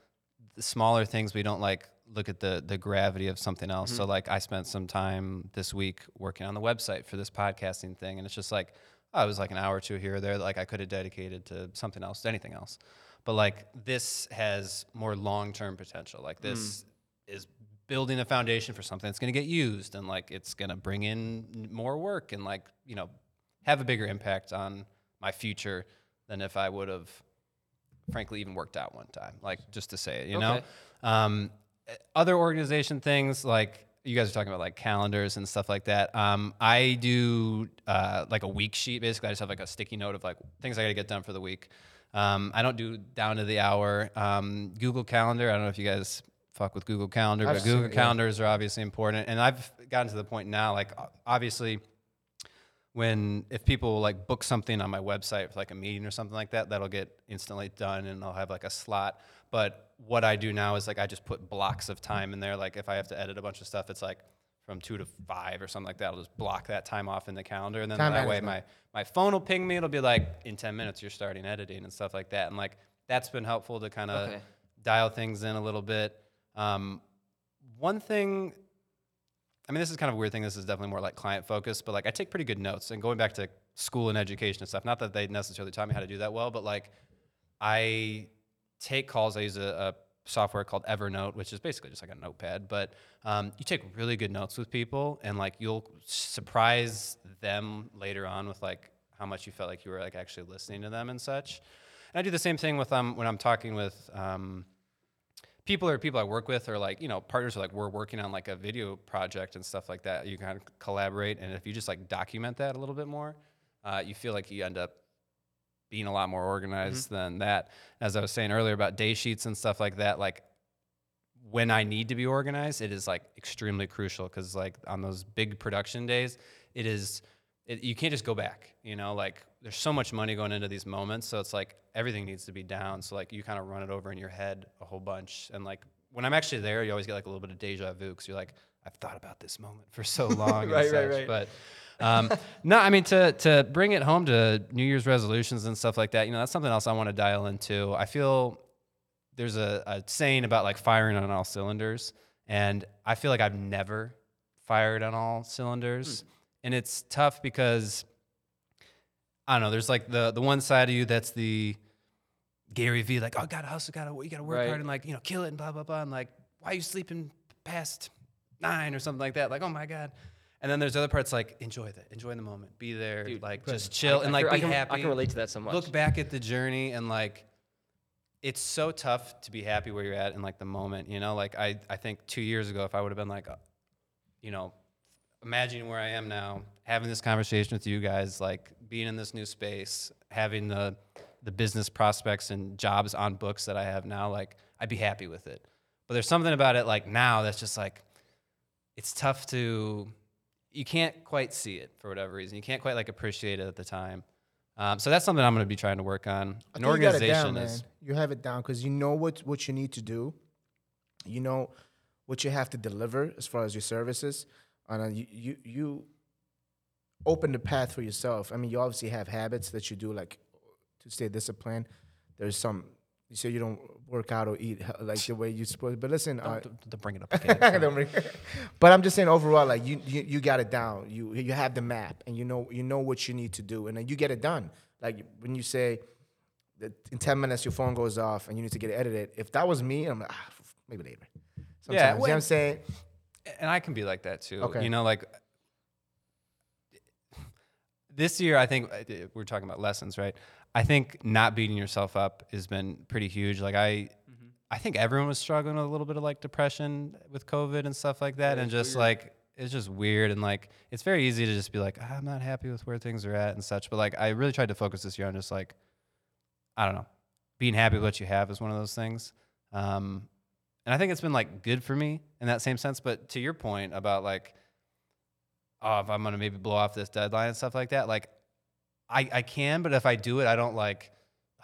the smaller things. We don't like look at the the gravity of something else. So mm-hmm. like I spent some time this week working on the website for this podcasting thing, and it's just like oh, it was like an hour or two here or there. that, Like I could have dedicated to something else, to anything else. But like this has more long term potential. Like this mm. is building a foundation for something that's going to get used and like it's going to bring in more work and like you know have a bigger impact on my future than if I would have frankly even worked out one time like just to say it you know? Um, other organization things like you guys are talking about like calendars and stuff like that. Um, i do uh, like a week sheet basically. I just have like a sticky note of like things i gotta get done for the week. Um, i don't do down to the hour. Um, google calendar i don't know if you guys fuck with google calendar I've but seen google yeah. calendars are obviously important. And i've gotten to the point now like obviously when if people like book something on my website for like a meeting or something like that that'll get instantly done and i'll have like a slot. But what i do now is like i just put blocks of time in there. Like if i have to edit a bunch of stuff it's like from two to five or something like that i'll just block that time off in the calendar. And then Time that way my my phone will ping me. It'll be like in 10 minutes you're starting editing and stuff like that. And like that's been helpful to kind of Okay. dial things in a little bit um, one thing I mean, this is kind of a weird thing. This is definitely more like client focused, but like I take pretty good notes. And going back to school and education and stuff, not that they necessarily taught me how to do that well, but like I take calls. I use a, a software called Evernote, which is basically just like a notepad. But um, you take really good notes with people, and like you'll surprise them later on with like how much you felt like you were like actually listening to them and such. And I do the same thing with um when I'm talking with um, people or people I work with are like, you know, partners are like we're working on like a video project and stuff like that. You kind of collaborate. And if you just like document that a little bit more, uh, you feel like you end up being a lot more organized than that. As I was saying earlier about day sheets and stuff like that, like when I need to be organized, it is like extremely crucial because like on those big production days, it is it, you can't just go back. You know, like there's so much money going into these moments, so it's like everything needs to be down. So like you kind of run it over in your head a whole bunch, and like when I'm actually there, you always get like a little bit of deja vu because you're like, I've thought about this moment for so [LAUGHS] long. and Right, right, such. right. But um, no, I mean to to bring it home to New Year's resolutions and stuff like that. You know, that's something else I want to dial into. I feel there's a, a saying about like firing on all cylinders, and I feel like I've never fired on all cylinders, and it's tough because I don't know. There's like the the one side of you that's the Gary Vee, like, oh, gotta hustle, gotta you gotta work Right. hard and like you know kill it and blah blah blah, and like, why are you sleeping past nine or something like that? Like, oh my god. And then there's other parts like enjoy that, enjoy the moment, be there, Dude, like just chill I- and I like can- be I can, happy I can relate to that so much. look back at the journey and like it's so tough to be happy where you're at in like the moment you know like i i think two years ago if i would have been like uh, you know imagining where i am now having this conversation with you guys like being in this new space having the the business prospects and jobs on books that i have now like i'd be happy with it but there's something about it like now that's just like it's tough to you can't quite see it for whatever reason you can't quite like appreciate it at the time um, so that's something I'm going to be trying to work on. An think you organization down, is man. You have it down because you know what what you need to do. You know what you have to deliver as far as your services, and uh, you you you open the path for yourself. I mean, you obviously have habits that you do, like to stay disciplined. There's some you say you don't work out or eat like the way you're supposed. But listen, uh, don't, don't bring it up [LAUGHS] again. Don't bring- but I'm just saying overall, like you, you, you got it down. You, you have the map, and you know, you know what you need to do, and then you get it done. Like when you say that in ten minutes your phone goes off and you need to get it edited. If that was me, I'm like, ah, maybe later. Sometimes, you know what I'm saying? And I can be like that too. Okay. You know, like [SIGHS] this year, I think uh, we're talking about lessons, right? I think not beating yourself up has been pretty huge. Like I, I think everyone was struggling with a little bit of like depression with COVID and stuff like that, Yeah, and just weird. like it's just weird and like it's very easy to just be like "Ah, I'm not happy with where things are at and such. But like I really tried to focus this year on just like I don't know, being happy with what you have is one of those things. Um, and I think it's been like good for me in that same sense. But to your point about like, oh, if I'm gonna maybe blow off this deadline and stuff like that, like I I can, but if I do it, I don't like,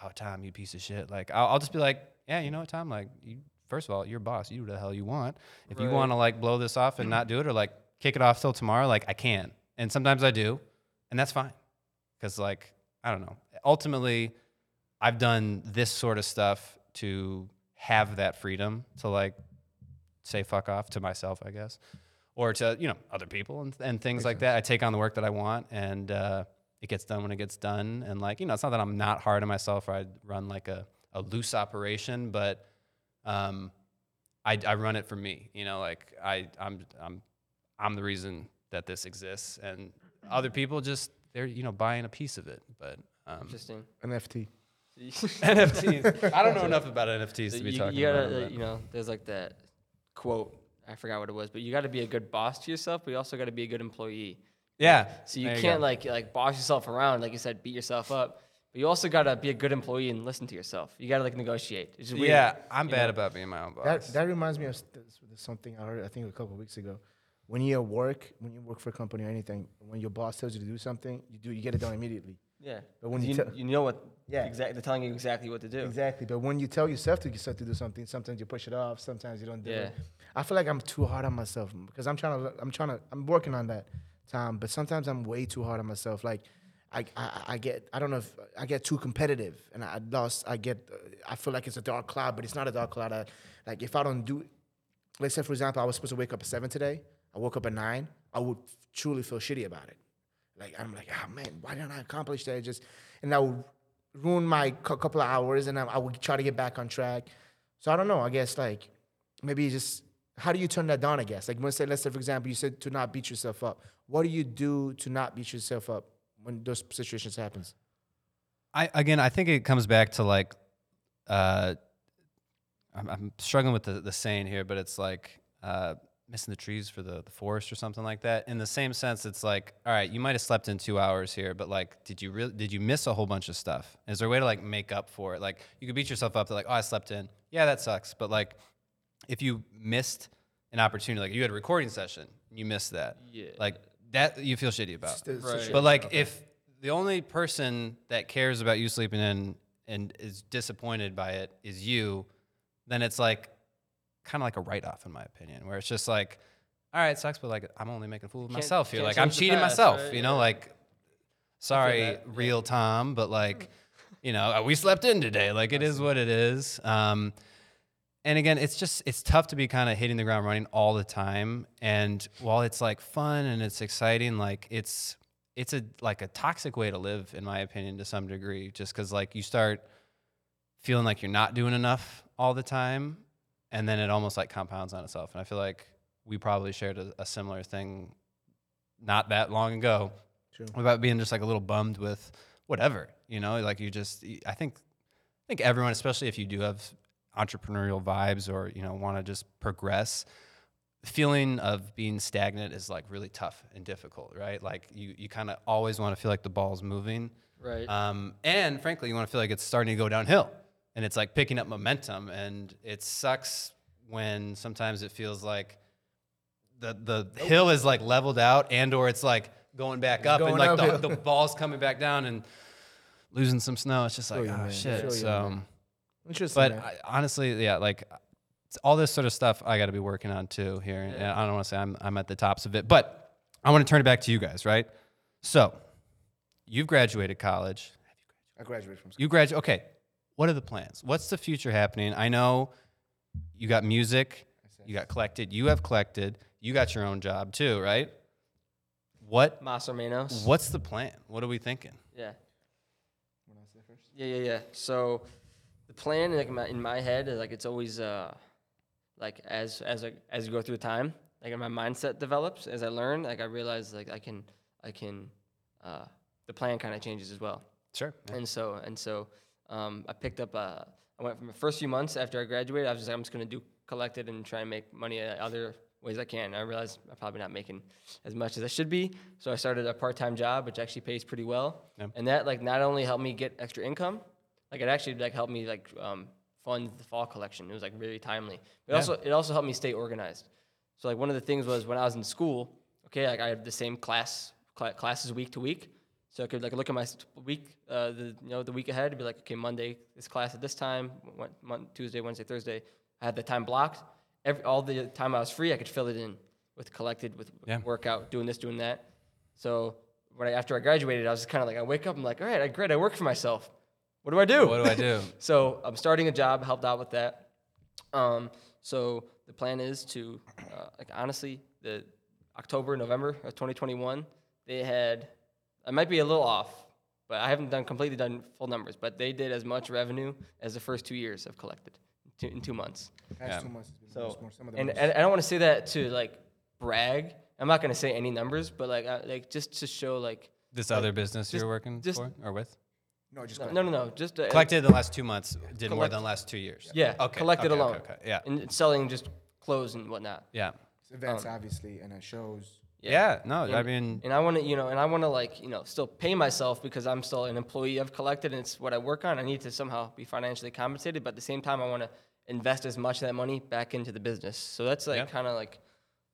oh Tom, you piece of shit. Like I'll, I'll just be like, yeah, you know what, Tom, like you. First of all, you're boss. You do the hell you want. If you want to like blow this off and not do it, or like kick it off till tomorrow, like I can. And sometimes I do, and that's fine. Because like I don't know. Ultimately, I've done this sort of stuff to have that freedom to like say fuck off to myself, I guess, or to you know other people and, and things like that. I take on the work that I want, and uh, it gets done when it gets done. And like you know, it's not that I'm not hard on myself or I run like a, a loose operation, but um, I, I run it for me. You know, like I I'm I'm I'm the reason that this exists, and other people just they're you know buying a piece of it. But um, Interesting. NFT. [LAUGHS] NFTs. I don't know enough about NFTs So to be you, talking you gotta, about. uh, them, you know, there's like that quote. I forgot what it was, but you got to be a good boss to yourself, but you also got to be a good employee. yeah. So you there can't go. like like boss yourself around, like you said, beat yourself up. But you also gotta be a good employee and listen to yourself. You gotta like negotiate. It's just weird. Yeah, I'm you bad know? about being my own boss. That that reminds me of st- something I heard I think a couple of weeks ago. When you're at work, when you work for a company or anything, when your boss tells you to do something, you do you get it done immediately. Yeah. But when you, you tell- you know what? Yeah. Exactly. They're telling you exactly what to do. Exactly. But when you tell yourself to yourself to do something, sometimes you push it off. Sometimes you don't do Yeah. it. I feel like I'm too hard on myself because I'm trying to. I'm trying to. I'm working on that time. But sometimes I'm way too hard on myself. Like, I, I, I get. I don't know if I get too competitive and I lost. I get. uh, I feel like it's a dark cloud, but it's not a dark cloud. I, like if I don't do, let's say for example, I was supposed to wake up at seven today. I woke up at nine. I would truly feel shitty about it. Like I'm like, oh man, why didn't I accomplish that? Just and that would ruin my cou- couple of hours, and I, I would try to get back on track. So I don't know. I guess like maybe just how do you turn that down? I guess like let's say let's say for example, you said to not beat yourself up. What do you do to not beat yourself up when those situations happens? I again, I think it comes back to like, uh, I'm, I'm struggling with the, the saying here, but it's like uh, missing the trees for the, the forest or something like that. In the same sense, it's like, all right, you might have slept in two hours here, but like, did you really did you miss a whole bunch of stuff? Is there a way to like make up for it? Like, you could beat yourself up to like, oh, I slept in. Yeah, that sucks. But like, if you missed an opportunity, like you had a recording session, you missed that. Yeah. Like that, you feel shitty about. It's- it's Right. But like, if the only person that cares about you sleeping in and is disappointed by it is you, then it's like kind of like a write off, in my opinion, where it's just like, all right, it sucks, but like I'm only making a fool of myself here. Like I'm cheating past, myself, right? you know. Yeah. Like, sorry, that, yeah. real Tom, but like, you know, uh, we slept in today. Like it is what it is. Um, and again, it's just it's tough to be kind of hitting the ground running all the time. And while it's like fun and it's exciting, like it's it's a like a toxic way to live, in my opinion, to some degree. Just because like you start feeling like you're not doing enough all the time, and then it almost like compounds on itself. And I feel like we probably shared a, a similar thing not that long ago True. about being just like a little bummed with whatever, you know, like you just, I think, I think everyone, especially if you do have entrepreneurial vibes or, you know, want to just progress, feeling of being stagnant is like really tough and difficult, right? Like you, you kind of always want to feel like the ball's moving. Right. Um, and frankly, you want to feel like it's starting to go downhill and it's like picking up momentum. And it sucks when sometimes it feels like the, the hill is like leveled out and or it's like going back up and going like the, the ball's coming back down and losing some snow. It's just like, you, oh shit. You, so. Interesting. but. I, honestly, yeah, like all this sort of stuff I got to be working on too here. And I don't want to say I'm, I'm at the tops of it, but I want to turn it back to you guys, right? So you've graduated college. I graduated from school. You graduate. Okay. What are the plans? What's the future happening? I know you got music, you got collected, you have collected, you got your own job too, right? What Mas Menos. What's the plan? What are we thinking? Yeah. When I say first. Yeah, yeah, yeah. So the plan, like in my, in my head, is like it's always uh, like as as as you go through time, like my mindset develops as I learn. Like I realize like I can I can uh, the plan kind of changes as well. Sure. And so and so um, I picked up. Uh, I went from the first few months after I graduated. I was just like, I'm just gonna do collected and try and make money uh, other ways I can. I realized I'm probably not making as much as I should be, so I started a part-time job, which actually pays pretty well, Yep. and that like not only helped me get extra income, like it actually like helped me like um, fund the fall collection. It was like really timely. But Yeah. also it also helped me stay organized. So like one of the things was when I was in school, okay, like I had the same class cla- classes week to week. So I could like look at my week, uh, the you know the week ahead, and be like, okay, Monday this class at this time, Wed- Mon- Tuesday, Wednesday, Thursday. I had the time blocked. Every all the time I was free, I could fill it in with collected, with Yeah. workout, doing this, doing that. So when I, after I graduated, I was kind of like, I wake up, I'm like, all right, I great, I work for myself. What do I do? What do I do? [LAUGHS] So I'm starting a job, helped out with that. Um, so the plan is to, uh, like honestly, the October, November of 2021, they had, I might be a little off, but I haven't done completely done full numbers, but they did as much revenue as the first two years have collected two, in two months. Past Yeah. two months has been So, most- more- some of the and, and I don't want to say that to like brag. I'm not going to say any numbers, but like, I, like just to show like, This other business just- you're working just- for or with? no, just no, no, no, no just uh, Collected in the last two months did more than the last two years. Yeah, Okay. collected okay, alone. Okay, okay. Yeah. and selling just clothes and whatnot. Yeah. events um, obviously and it shows. Yeah. No, I mean, and I want to, you know, and I want to like, you know, still pay myself because I'm still an employee of Collected and it's what I work on. I need to somehow be financially compensated, but at the same time, I want to invest as much of that money back into the business. So that's like Yeah. kind of like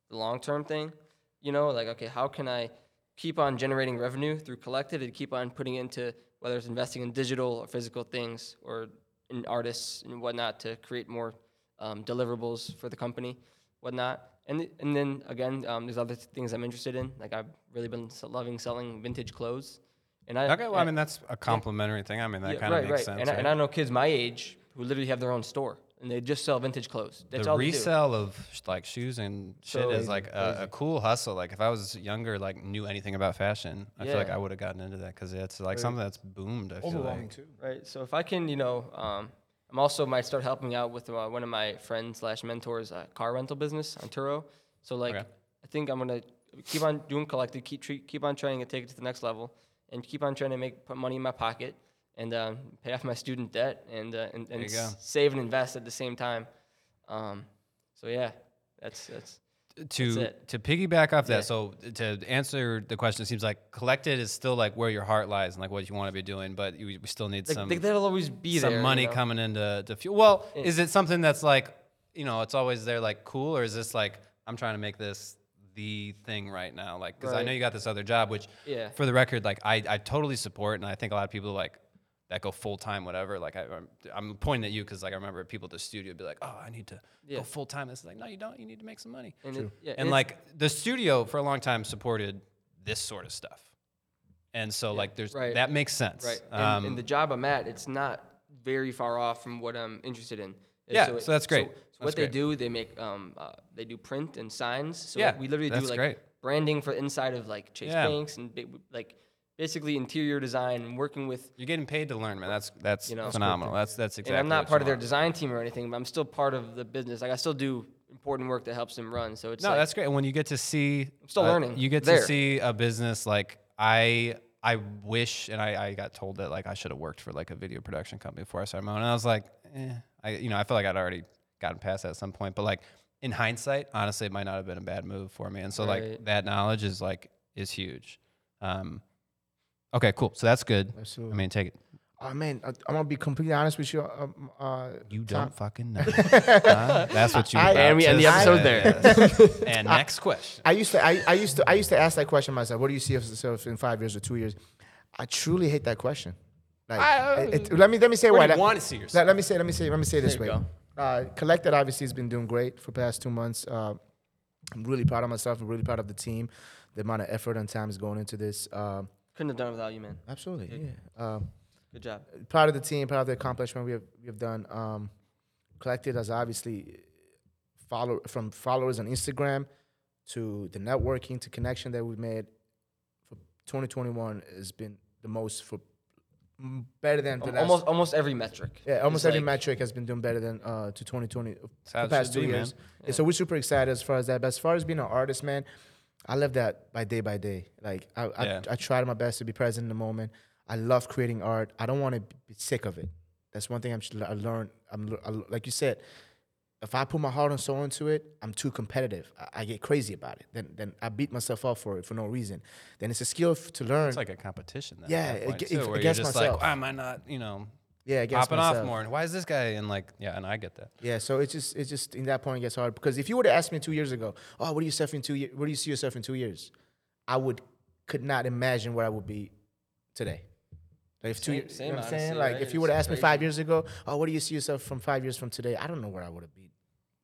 the long term thing, you know, like okay, how can I keep on generating revenue through Collected and keep on putting into whether it's investing in digital or physical things or in artists and whatnot to create more um, deliverables for the company, whatnot. And, and then again, um, there's other things I'm interested in. Like I've really been s- loving selling vintage clothes. And I okay. Well, I mean, that's a complementary thing. I mean, that yeah, kind of right, makes right. sense. And, I, right? and I know kids my age who literally have their own store and they just sell vintage clothes. That's the all resale of sh- like shoes and shit So- is like a, a cool hustle. Like if I was younger, like knew anything about fashion, I feel like I would have gotten into that because it's like something that's boomed. I feel like. too. Right. So if I can, you know, um, I'm also might start helping out with uh, one of my friends slash mentors' uh, car rental business on Turo. So like, Okay. I think I'm gonna keep on doing collected, keep treat, keep on trying to take it to the next level, and keep on trying to make put money in my pocket and um, pay off my student debt and uh, and, and s- save and invest at the same time. Um, so yeah, that's that's to to piggyback off that, Yeah. so to answer the question, it seems like collected is still like where your heart lies and like what you want to be doing, but you, we still need like, some like that'll always be some there. you money know? coming into to fuel. Well, is it something that's like you know it's always there like cool, or is this like I'm trying to make this the thing right now? Like because I know you got this other job, which Yeah. for the record, like I I totally support, and I think a lot of people like that go full time, whatever. Like I, I'm, I'm pointing at you because like I remember people at the studio be like, oh, I need to Yeah. go full time. It's like no, you don't. You need to make some money. And it, yeah, And it's- like the studio for a long time supported this sort of stuff. And so like there's right. that makes sense. Right. And, Um, and the job I'm at, it's not very far off from what I'm interested in. And Yeah, so that's great. So, That's what they great. do, they make um, uh, they do print and signs. So Yeah, like, we literally do like great. branding for inside of like Chase Yeah. Banks and like basically interior design and working with. You're getting paid to learn, man. That's that's You know, phenomenal. That's that's exactly. and I'm not part of their want. design team or anything, but I'm still part of the business. Like I still do important work that helps them run. So it's No, like, that's great. And when you get to see, I'm still learning You get there. to see a business like I. I wish, and I, I got told that like I should have worked for like a video production company before I started my own. And I was like, eh, I you know I feel like I'd already gotten past that at some point. But like in hindsight, honestly, it might not have been a bad move for me. And so like that knowledge is like is huge. Um, okay, cool. So that's good. Absolutely. I mean, take it. Oh man, I, I'm gonna be completely honest with you. Um, uh, You don't fucking know. [LAUGHS] Huh? That's what you. I- about And we end the episode say. [LAUGHS] there. and next question. I used to, I, I used to, I used to ask that question myself. What do you see yourself in five years or two years? I truly hate that question. Like, it- it- let me let me say Where why. you Let- want to see yourself? Let, let me say, let me say, let me say it this way. you Uh, Collected obviously has been doing great for the past two months. Uh, I'm really proud of myself. I'm really proud of the team. The amount of effort and time is going into this. Um, couldn't have done it without you, man. absolutely, yeah. Um, Good job. proud of the team, proud of the accomplishment we have we have done. Um, collected has obviously follow from followers on Instagram to the networking to connection that we've made. For 2021 has been the most for mm, better than the Al- last. Almost almost every metric. yeah, almost every like- metric has been doing better than uh, to 2020 the past two be, man. years. Yeah, so we're super excited as far as that. But as far as being an artist, man, I live that by day by day. Like I, I, Yeah. I try my best to be present in the moment. I love creating art. I don't want to be sick of it. That's one thing I'm, I learned. I'm I like you said. if I put my heart and soul into it, I'm too competitive. I, I get crazy about it. Then then I beat myself up for it for no reason. Then it's a skill f- to learn. It's like a competition. Then Yeah, at that point, ag- too, where against myself. like, why am I not, you know, yeah, against popping myself. off more? And why is this guy? And like, yeah, and I get that. Yeah, so it's just it's just in that point it gets hard because if you would have asked me two years ago, oh, what do you yourself in two years? Where do you see yourself in two years? I would could not imagine where I would be today. Like if two Same- years, you same, know what I'm saying? Like right? if you would have asked me five years ago, oh, what do you see yourself from five years from today? I don't know where I would have been.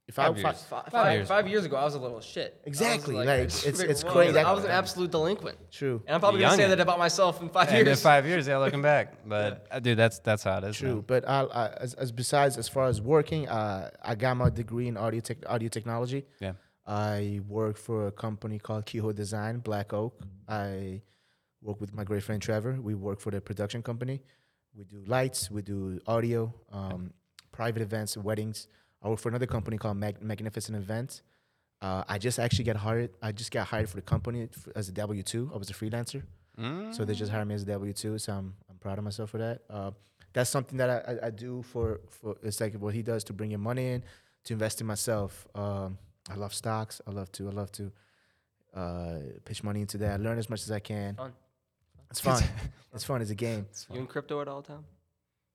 If Five I years. fi- Five, Five years. five years ago, I was a little shit. Exactly, like, [LAUGHS] it's- it's whoa, crazy. I was an absolute delinquent, true, and I'm probably gonna say that about myself in five And in years. five years, yeah, looking back. [LAUGHS] But uh, dude, that's that's how it is. true. man. But I, I as, as besides as far as working, uh, I got my degree in audio tech, audio technology. Yeah. I work for a company called Kehoe Design, Black Oak. I work with my great friend Trevor. We work for the production company. We do lights, we do audio, um, private events, weddings. I work for another company called Mag- Magnificent Events. Uh, I just actually got hired. I just got hired for the company as a W two. I was a freelancer, so they just hired me as a W two. So I'm I'm proud of myself for that. Uh, that's something that I, I, I do for for it's like what he does to bring in money in, to invest in myself. Um, I love stocks. I love to I love to uh, pitch money into that. learn as much as I can. Fun. It's fun. [LAUGHS] it's fun. It's a game. You in crypto at all time?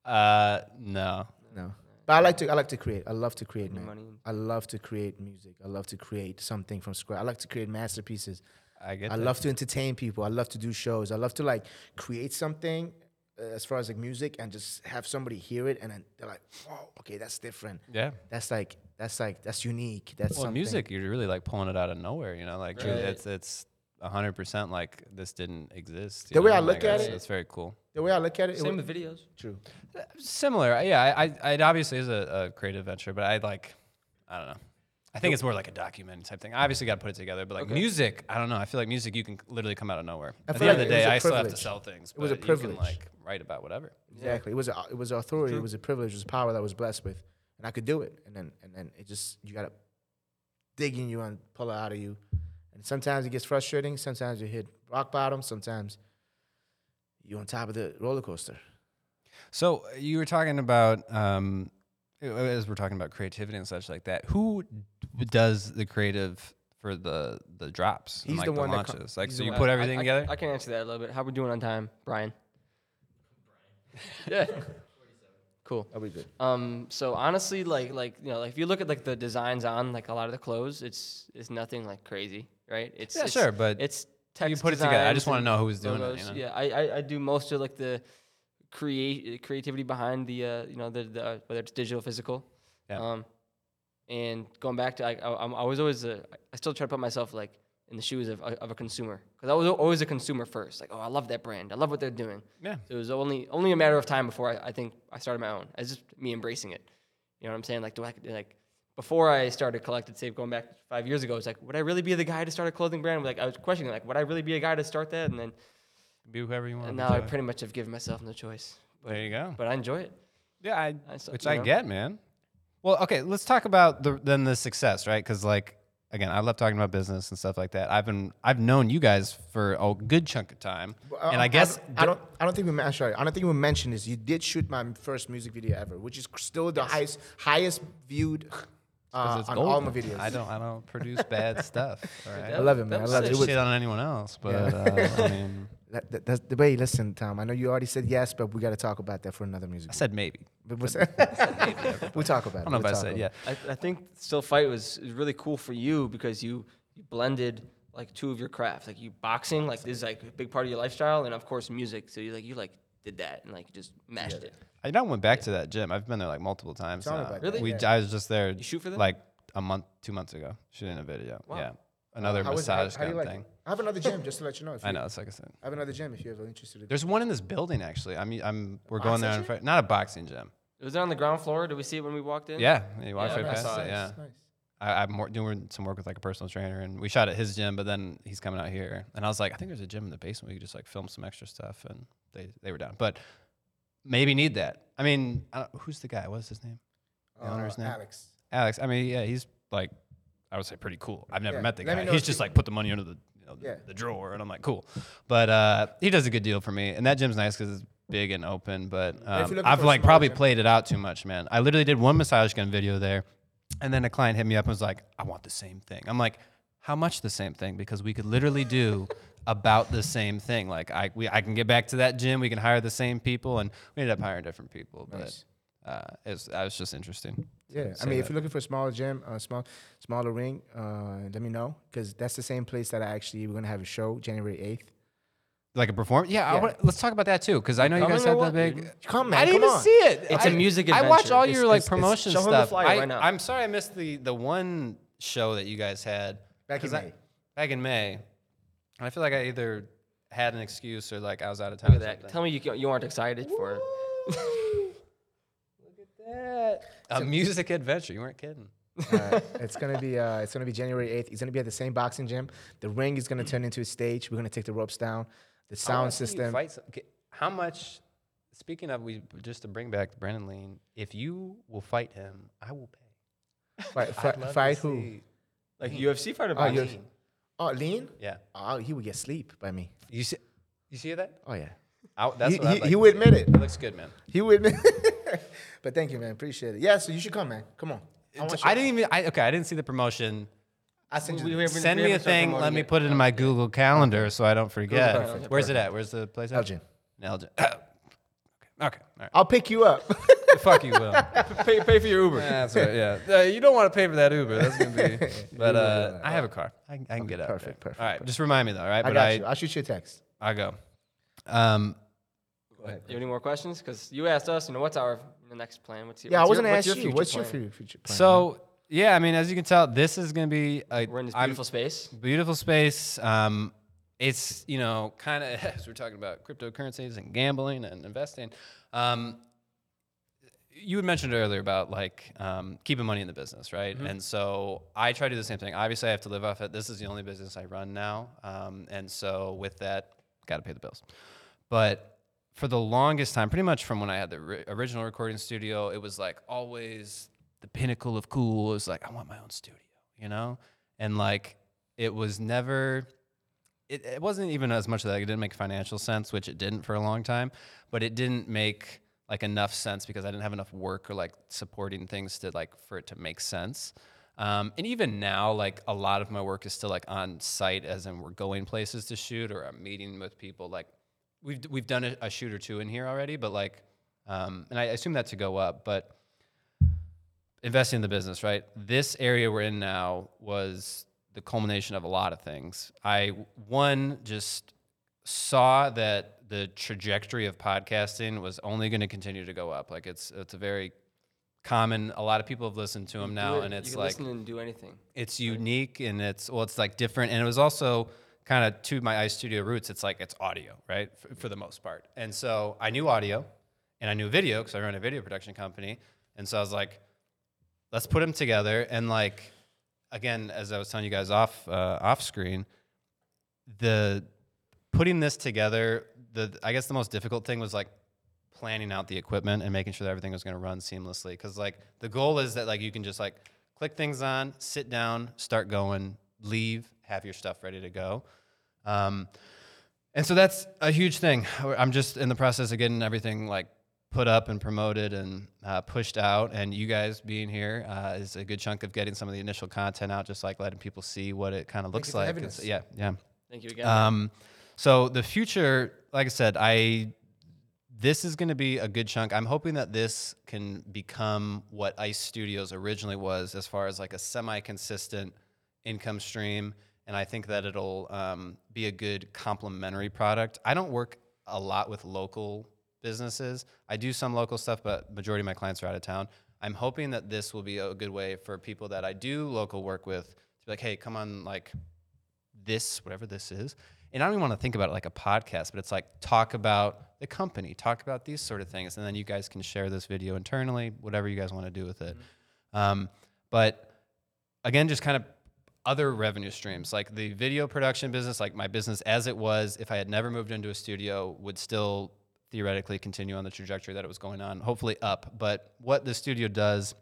Uh, no. No, but I like to I like to create. I love to create, Making man. money. I love to create music. I love to create something from scratch. I like to create masterpieces. I get. I that. love to entertain people. I love to do shows. I love to like create something uh, as far as like music and just have somebody hear it and then they're like, "Whoa, okay, that's different. Yeah. That's like that's like that's unique. That's Well, something." music, you're really like pulling it out of nowhere. You know, like dude, Right. it's it's hundred percent like this didn't exist. you The way know? I look Like, at it's- it- it's very cool. The way I look at it, it Same wa- with videos. true. Similar, uh, yeah. I, I it obviously is a, a creative venture, but I like, I don't know. I think it's more like a document type thing. I obviously got to put it together, but like Okay. music, I don't know. I feel like music you can literally come out of nowhere. I At the feel end of the it was day, a I still have to sell things. It was a but privilege. You can like write about whatever. Exactly. It was a, it was authority. It was a privilege. It was power that I was blessed with, and I could do it. And then and then it just you gotta dig in you and pull it out of you. And sometimes it gets frustrating. Sometimes you hit rock bottom. Sometimes you're on top of the roller coaster. So uh, you were talking about um, as we're talking about creativity and such like that. Who does the creative for the the drops? and, He's like, the one that co- launches? like, so you put everything I, together. I, can answer that a little bit. How we doing on time, Brian? yeah. [LAUGHS] Cool. Are be good? Um, so honestly, like like you know, like if you look at like the designs on like a lot of the clothes, it's it's nothing like crazy, right? It's Yeah, it's, sure, but it's you put it together. I just wanna and know who's doing it, you know? Yeah, I, I I do most of like the create creativity behind the uh, you know the, the uh, whether it's digital, physical. Yeah. Um, and going back to I, I, I'm- I was always a, I still try to put myself like in the shoes of, of a consumer because I was always a consumer first. Like, oh, I love that brand. I love what they're doing. yeah. So it was only only a matter of time before I, I think I started my own. It's just me embracing it. You know what I'm saying? Like, do I like before I started collected save going back five years ago? It's like, would I really be the guy to start a clothing brand? Like, I was questioning like, would I really be a guy to start that? And then Be whoever you want. and to now I be. pretty much have given myself no choice. there you go. But I enjoy it. Yeah, I, I still- which I know? get, man. Well, okay, let's talk about the then the success, right? Because like again, I love talking about business and stuff like that. I've been I've known you guys for a good chunk of time, and I guess Um, I don't, I don't think we mentioned. Sorry, I don't think we mentioned this. You did shoot my first music video ever, which is still the highest highest viewed uh, it's on all my videos. I don't I don't produce bad [LAUGHS] stuff. All right, I love it, man. That I was love sick. it. It shit on anyone else, but uh, I [LAUGHS] mean, that, that, that's the way. Listen, Tom. I know you already said yes, but we got to talk about that for another music. I said maybe. But we'll, [LAUGHS] we'll talk about it. I don't know if We'll I talk said yeah. it. I, I think still fight was, was really cool for you because you, you blended like two of your crafts. Like you boxing, like this is like a big part of your lifestyle, and of course music. So you like you like did that and like just mashed it. I now went back to that gym. I've been there like multiple times. Now. Really? We I was just there. You shoot for them? Like a month, two months ago, shooting a video. Wow. Yeah, another How is it? How- massage how do you gun like thing. it? I have another gym just to let you know. If [LAUGHS] I you- know. It's like I said. I have another gym if you're ever interested. There's one in this building actually. I'm I'm we're going there on gym? Friday. Not a boxing gym. Was it on the ground floor? Did we see it when we walked in? Yeah, you walk Yeah, right I past saw it. it. Yeah, Nice. I, I'm doing some work with like a personal trainer, and we shot at his gym, but then he's coming out here, and I was like, I think there's a gym in the basement. We could just like film some extra stuff, and they they were down. But maybe need that. I mean, I who's the guy? What's his name? The owner's Uh, name? Alex. Alex. I mean, yeah, he's like, I would say pretty cool. I've never Yeah, met the let guy. He's just like put the money under the you know, the, Yeah. the drawer, and I'm like, cool. But uh, he does a good deal for me, and that gym's nice because it's big and open. But um, I've like probably gym- played it out too much, man. I literally did one massage gun video there, And then a client hit me up and was like, I want the same thing. I'm like, how much the same thing? Because we could literally do about the same thing. Like I, we, I can get back to that gym. We can hire the same people, and we ended up hiring different people. Nice. But uh, it was, that was just interesting. Yeah, I mean, if you're looking for a smaller gym, a small, smaller ring, uh, let me know because that's the same place that I actually we're gonna have a show January eighth. like a performance, yeah. I Yeah. wanna, let's talk about that too, because I know you guys had the what, big. Come man, I didn't even on. see it. It's a I- music I watch adventure. all It's- your like it's- it's- promotion show him the stuff. flyer I, right now. I'm sorry I missed the the one show that you guys had Back in I- May. back in May. And I feel like I either had an excuse or like I was out of town. Look at that. Tell me you, you aren't excited for it. [LAUGHS] Look at that. A music adventure. You weren't kidding. Uh, it's gonna be uh, it's gonna be January eighth. It's gonna be at the same boxing gym. The ring is gonna turn into a stage. We're gonna take the ropes down. The I wanna sound see you system. fight some- okay, How much? Speaking of, we just to bring back Brendan Lean. If you will fight him, I will pay. Fight, I'd fight, love to fight who? see- Like UFC fighter. Oh, boxing. UFC. Oh, lean. Yeah. Oh, he would get sleep by me. You see? You see that? Oh yeah. I, that's he, what I'd he, like he would admit it. That looks good, man. He would admit. [LAUGHS] but thank you, man. Appreciate it. Yeah. So you should come, man. Come on. I, I didn't even. I, okay, I didn't see the promotion. I send you. We- we Send we me a thing. Let promoting me it. put it in my Google Calendar so I don't forget. Where's it at? Where's the place? at? Elgin. Elgin. [CLEARS THROAT] okay. Okay. All I'll pick you up. [LAUGHS] Fuck you, Will. [LAUGHS] pay, pay for your Uber. That's right. Yeah. Uh, you don't want to pay for that Uber. That's gonna be. [LAUGHS] But uh. I have a car. I, can- I can get out. perfect, there. perfect, All right. perfect. Just remind me though. All right. I But got I, you. I'll shoot you a text. I go. Um. You have any more questions? Because you asked us, you know, what's our the next plan? What's your, Yeah, I what's was your, gonna what's ask your you. future What's your plan? fu- future plan? So yeah, I mean, as you can tell, this is gonna be a We're in this I'm- beautiful space. beautiful space. Um, it's you know kind of [LAUGHS] as we're talking about cryptocurrencies and gambling and investing. Um, you had mentioned earlier about like um, keeping money in the business, right? And so I try to do the same thing. Obviously, I have to live off it. This is the only business I run now, um, and so with that, got to pay the bills. But for the longest time, pretty much from when I had the ri- original recording studio, it was like always the pinnacle of cool. It was like I want my own studio, you know, and like it was never. It, it wasn't even as much that it didn't make financial sense, which it didn't for a long time, but it didn't make like enough sense because I didn't have enough work or like supporting things to like for it to make sense. Um, and even now, like a lot of my work is still like on site, as in we're going places to shoot or I'm meeting with people. Like we've we've done a, a shoot or two in here already, but like, um, and I assume that to go up. But investing in the business, right? This area we're in now was the culmination of a lot of things. I one just saw that the trajectory of podcasting was only going to continue to go up. Like it's it's a very common. A lot of people have listened to them now, it. and it's like listen and do anything. it's unique and it's well, it's like different, and it was also kind of to my iStudio roots. It's like it's audio, right, for, for the most part. And so I knew audio, and I knew video because I run a video production company, and so I was like, let's put them together. And like, again, as I was telling you guys off uh, off screen, the putting this together, the I guess the most difficult thing was like planning out the equipment and making sure that everything was going to run seamlessly. Because like the goal is that like you can just like click things on, sit down, start going, leave, have your stuff ready to go. Um, and so that's a huge thing. I'm just in the process of getting everything like put up and promoted and uh, pushed out. And you guys being here uh, is a good chunk of getting some of the initial content out, just like letting people see what it kind of looks like. yeah, yeah. Thank you again. Um, so the future, like I said, I this is going to be a good chunk. I'm hoping that this can become what Ice Studios originally was, as far as like a semi-consistent income stream, and I think that it'll um, be a good complementary product. I don't work a lot with local businesses. I do some local stuff, but majority of my clients are out of town. I'm hoping that this will be a good way for people that I do local work with to be like, hey, come on, like this, whatever this is. And I don't even want to think about it like a podcast, but it's like talk about the company, talk about these sort of things, and then you guys can share this video internally, whatever you guys want to do with it. Um, but again, just kind of other revenue streams, like the video production business, like my business as it was, if I had never moved into a studio, would still theoretically continue on the trajectory that it was going on, hopefully up. But what the studio does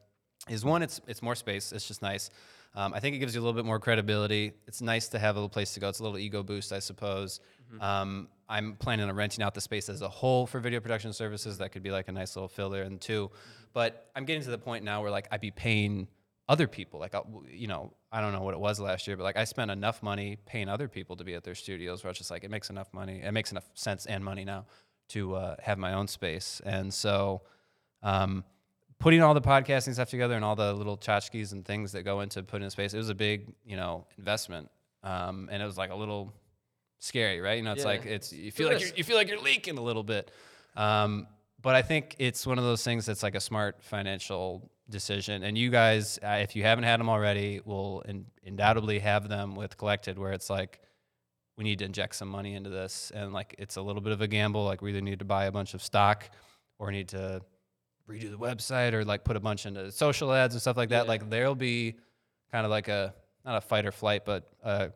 is one, it's it's more space. It's just nice. Um, I think it gives you a little bit more credibility. It's nice to have a little place to go. It's a little ego boost, I suppose. Um, I'm planning on renting out the space as a whole for video production services. That could be like a nice little filler and two. But I'm getting to the point now where like I'd be paying other people. Like, I- you know, I don't know what it was last year, but like I spent enough money paying other people to be at their studios where it's just like it makes enough money, it makes enough sense and money now to uh, have my own space. And so, um, putting all the podcasting stuff together and all the little tchotchkes and things that go into putting a space, it was a big, you know, investment. Um, and it was like a little scary, right? You know, it's Yeah. like it's you feel like you're, you feel like you're leaking a little bit. Um, but I think it's one of those things that's like a smart financial decision. And you guys, uh, if you haven't had them already, will in, undoubtedly have them with collected, where it's like we need to inject some money into this, and like it's a little bit of a gamble. Like we either need to buy a bunch of stock or need to redo the website or like put a bunch into social ads and stuff like that. Yeah. Like there'll be kind of like a not a fight or flight, but uh,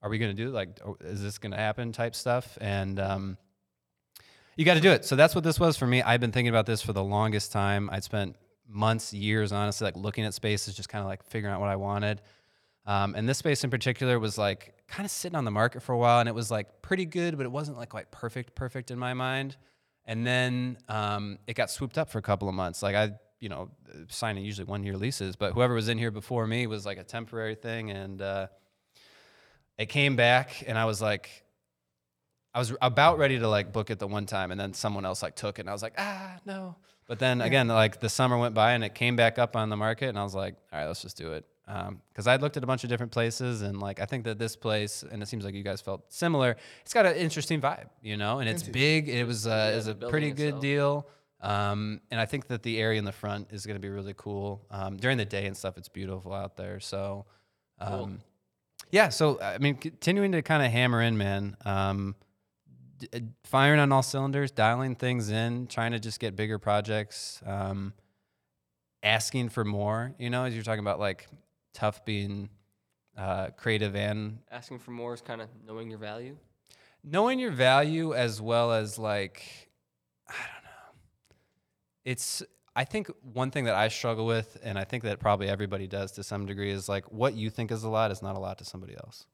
are we going to do it? like oh, is this going to happen type stuff? And um, you got to do it. So that's what this was for me. I've been thinking about this for the longest time. I'd spent months, years, honestly, like looking at spaces, just kind of like figuring out what I wanted. Um, and this space in particular was like kind of sitting on the market for a while, and it was like pretty good, but it wasn't like quite perfect, perfect in my mind. And then um, it got swooped up for a couple of months. Like I, you know, signing usually one year leases, but whoever was in here before me was like a temporary thing, and uh, it came back, and I was like, I was about ready to like book it the one time, and then someone else like took it, and I was like, ah, no. But then again, like the summer went by, and it came back up on the market, and I was like, all right, let's just do it. Because I'd looked at a bunch of different places, and like I think that this place, and it seems like you guys felt similar. It's got an interesting vibe, you know, and it's big. It was uh, Yeah, is a building pretty good itself. deal. Um, and I think that the area in the front is going to be really cool. Um, during the day and stuff, it's beautiful out there. So, um, Cool. yeah. So I mean, continuing to kind of hammer in, man. Um, d- uh, firing on all cylinders, dialing things in, trying to just get bigger projects. Um, asking for more. You know, as you're talking about like tough being uh, creative and Asking for more is kind of knowing your value. knowing your value as well as like i don't know it's i think one thing that i struggle with and i think that probably everybody does to some degree is like what you think is a lot is not a lot to somebody else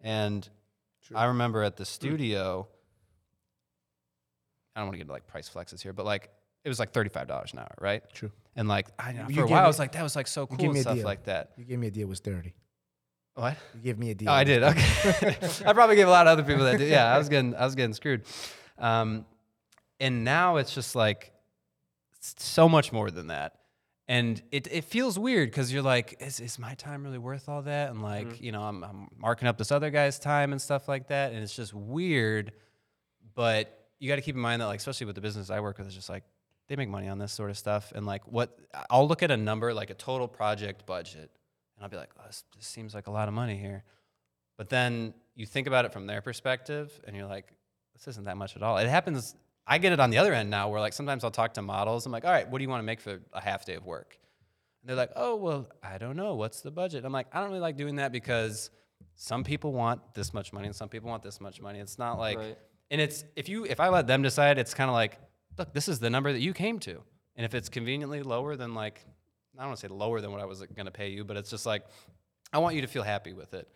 and True. i remember at the studio i don't want to get into like price flexes here but like it was like $35 an hour right True. and like I, You for a gave while i was like that was like so cool and me a stuff deal. like that You gave me a deal was thirty. what You gave me a deal. Oh, I did. Okay. [LAUGHS] I probably gave a lot of other people that did. Yeah, I was getting, I was getting screwed. Um, and now it's just like so much more than that. And it, it feels weird because you're like, is, is my time really worth all that? And like, you know, I'm, I'm marking up this other guy's time and stuff like that. And it's just weird. But you got to keep in mind that, like, especially with the business I work with, it's just like they make money on this sort of stuff. And like, what I'll look at a number, like a total project budget, and I'll be like, oh, this, this seems like a lot of money here. But then you think about it from their perspective, and you're like, this isn't that much at all. It happens. I get it on the other end now, where like sometimes I'll talk to models. I'm like, all right, what do you want to make for a half day of work? And they're like, oh, well, I don't know. What's the budget? I'm like, I don't really like doing that because some people want this much money and some people want this much money. It's not like, Right. and it's if you if I let them decide, it's kind of like, look, this is the number that you came to, and if it's conveniently lower than like, I don't want to say lower than what I was going to pay you, but it's just like, I want you to feel happy with it.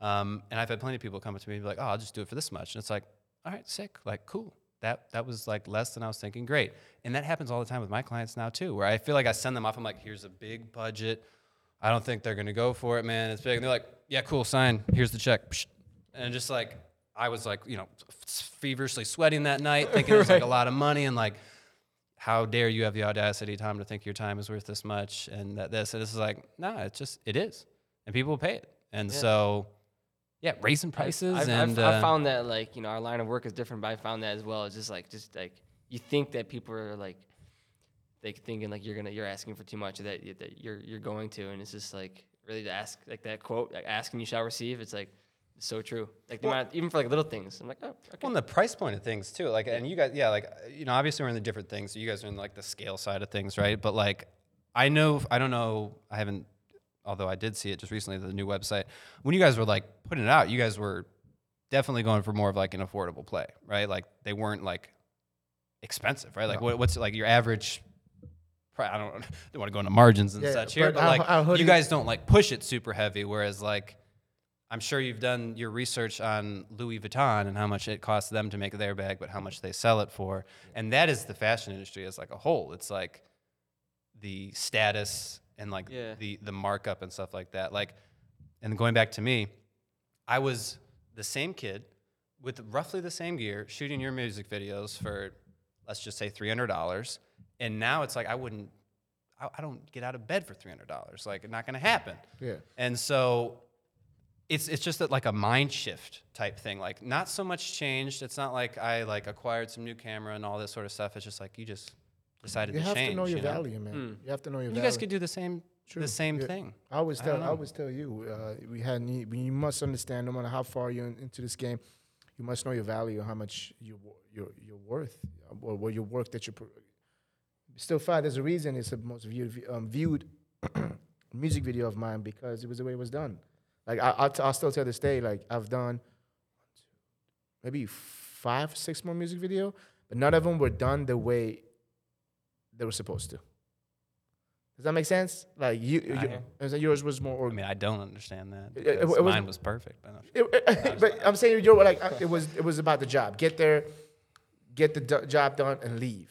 Um, and I've had plenty of people come up to me and be like, oh, I'll just do it for this much, and it's like, all right, sick, like cool. That that was like less than I was thinking. Great, and that happens all the time with my clients now too, where I feel like I send them off. I'm like, here's a big budget. I don't think they're gonna go for it, man. It's big. And they're like, yeah, cool, sign. Here's the check. And just like I was like, you know, feverishly sweating that night, [LAUGHS] thinking it was like a lot of money, and like, how dare you have the audacity, Tom, to think your time is worth this much, and that this. And this is like, nah, it's just it is, and people will pay it. And Yeah. so, yeah, raising prices I've, and I've, uh, I've found that like you know our line of work is different, but I found that as well. It's just like just like you think that people are like like thinking like you're gonna you're asking for too much that that you're you're going to, and it's just like really to ask like that quote like ask and you shall receive. It's like so true. Like Well- amount, even for like little things, I'm like oh okay. Well, and the price point of things too. Like, and you guys, yeah, like you know, obviously we're in the different things. So you guys are in like the scale side of things, right? But like, I know, I don't know, I haven't, although I did see it just recently, the new website. When you guys were like putting it out, you guys were definitely going for more of like an affordable play, right? Like they weren't like expensive, right? Like No. what, what's like your average? I don't, [LAUGHS] don't want to go into margins and Yeah, such here, but but our- like our you guys don't like push it super heavy, whereas like I'm sure you've done your research on Louis Vuitton and how much it costs them to make their bag, but how much they sell it for. And that is the fashion industry as like a whole. It's like the status and like Yeah. the the markup and stuff like that. Like, and going back to me, I was the same kid with roughly the same gear shooting your music videos for let's just say three hundred dollars, and now it's like I wouldn't. I, I don't get out of bed for three hundred dollars. Like, it's not going to happen. Yeah. And so it's it's just that like a mind shift type thing. Like not so much changed. It's not like I like acquired some new camera and all this sort of stuff. It's just like you just decided You to change. You have to know your you know? value, man. You have to know your value. You value. guys could do the same True. the same Yeah. thing. I always I tell don't I, know. always tell you uh, we had need, you must understand no matter how far you're in, into this game, you must know your value, how much you you're you're worth, uh, or what your work that you. Pro- Still, five. There's a reason it's the most viewed um, viewed [CLEARS THROAT] music video of mine because it was the way it was done. Like I, I'll, still tell this day, like I've done maybe five, six more music video, but none of them were done the way they were supposed to. Does that make sense? Like you, you yours was more. I mean, I don't understand that. It- it- it mine was perfect. but- it- it- [LAUGHS] but I'm saying you're like I- it was. It was about the job. Get there, get the do- job done, and leave.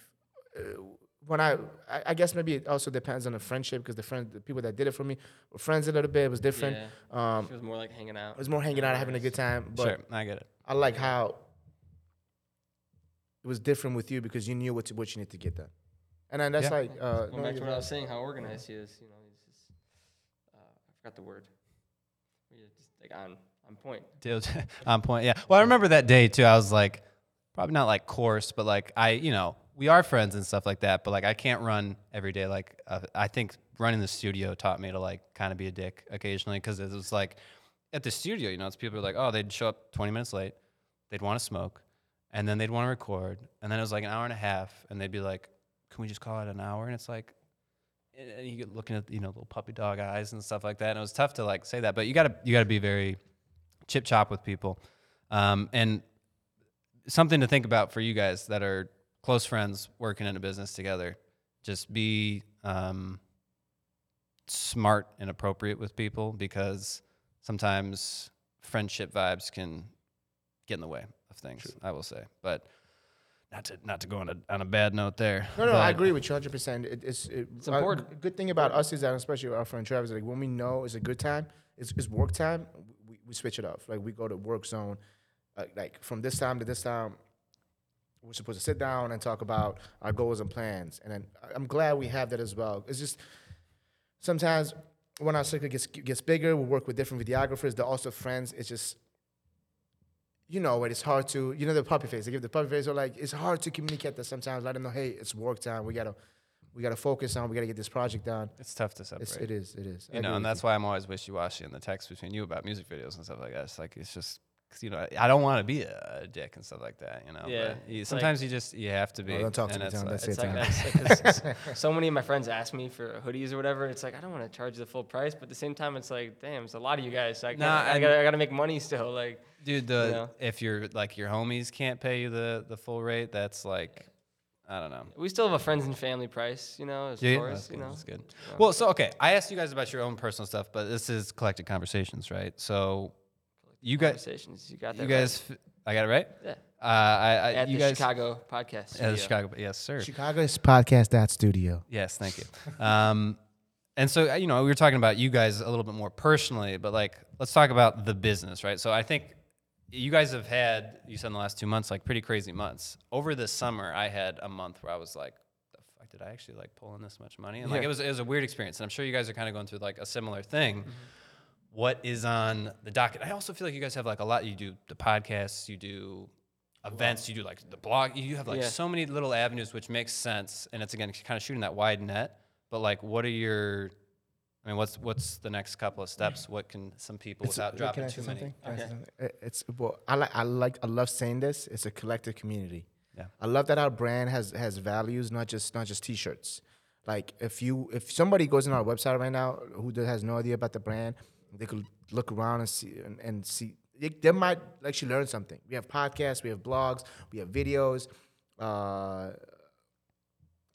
Uh, when I, I, I guess maybe it also depends on the friendship because the friend, the people that did it for me were friends a little bit. It was different. Yeah. Um, It was more like hanging out. it was more hanging out, having a good time. But Sure, I get it. I like how it was different with you because you knew what to, what you need to get done. And then that's Yeah. like uh, Going knowing back to your what I was saying, how organized he is. You know, he's just uh, I forgot the word. Yeah, just like on on point. [LAUGHS] On point. Yeah. Well, I remember that day too. I was like, probably not like coarse, but like I, you know, we are friends and stuff like that. But like I can't run every day. Like uh, I think running the studio taught me to like kind of be a dick occasionally because it was like at the studio, you know, it's people are like, oh, they'd show up 20 minutes late, they'd want to smoke, and then they'd want to record, and then it was like an hour and a half, and they'd be like, can we just call it an hour? And it's like. And you get looking at you know little puppy dog eyes and stuff like that, and it was tough to like say that. But you gotta you gotta be very chip chop with people. Um, and something to think about for you guys that are close friends working in a business together. Just be um, smart and appropriate with people because sometimes friendship vibes can get in the way of things. I will say, but not to not to go on a on a bad note there. No, no, I agree with you 100. percent it, It's it, It's uh, important. good thing about us is that, especially our friend Travis, like when we know it's a good time, it's, it's work time. We, we switch it off. Like we go to work zone, uh, like from this time to this time. We're supposed to sit down and talk about our goals and plans, and then I- I'm glad we have that as well. It's just sometimes when our circle gets gets bigger, we work with different videographers. They're also friends. It's just you know what? It's hard to you know the puppy face. They give the puppy face. Or like it's hard to communicate that sometimes. Let them know, hey, it's work time. We gotta we gotta focus on. We gotta get this project done. It's tough to separate. It's, it is. It is. I you know, and that's why I'm always wishy washy in the text between you about music videos and stuff like that. It's like it's just 'cause, you know I don't want to be a, a dick and stuff like that. You know, Yeah, but you, it's like- sometimes you just you have to be. Oh, don't talk to and me, it's Tom. like- That's It's it, like, it's [LAUGHS] so many of my friends ask me for hoodies or whatever. It's like I don't want to charge the full price, but at the same time, it's like, damn, it's a lot of you guys. So I, Nah, can't, I, gotta, I gotta make money still. Like, dude. The know? if your like your homies can't pay you the the full rate, that's like I don't know. we still have a friends and family price, you know, as Yeah, far that's as you good, know. that's good. Yeah. Well, so okay, I asked you guys about your own personal stuff, but this is collected conversations, right? So you guys, Conversations, you got that. you guys, f- I got it right. right. Uh, I, I yeah. at you the guys, Chicago podcast. Yeah, the. Chicago, yes, sir. Chicago's podcast that studio. Yes, thank you. um, and so uh, you know, we were talking about you guys a little bit more personally, but like, let's talk about the business, right? So I think you guys have had, you said in the last two months, like pretty crazy months. Over the summer, I had a month where I was like, the fuck did I actually like pull in this much money? And like, it was it was a weird experience, and I'm sure you guys are kind of going through like a similar thing. Mm-hmm. What is on the docket? I also feel like you guys have like a lot. You do the podcasts, you do events, you do like the blog. You have like Yeah. so many little avenues, which makes sense. And it's again kind of shooting that wide net. But like, what are your? I mean, what's what's the next couple of steps? What can some people without uh, Can dropping I too say many? something? Can I say Okay. something? It- It's well, I like I like I love saying this. It's a collective community. Yeah. I love that our brand has has values, not just not just t-shirts. Like if you if somebody goes on our website right now who does- has no idea about the brand, they could look around and see and, and see they, they might actually learn something. We have podcasts, we have blogs, we have videos, uh,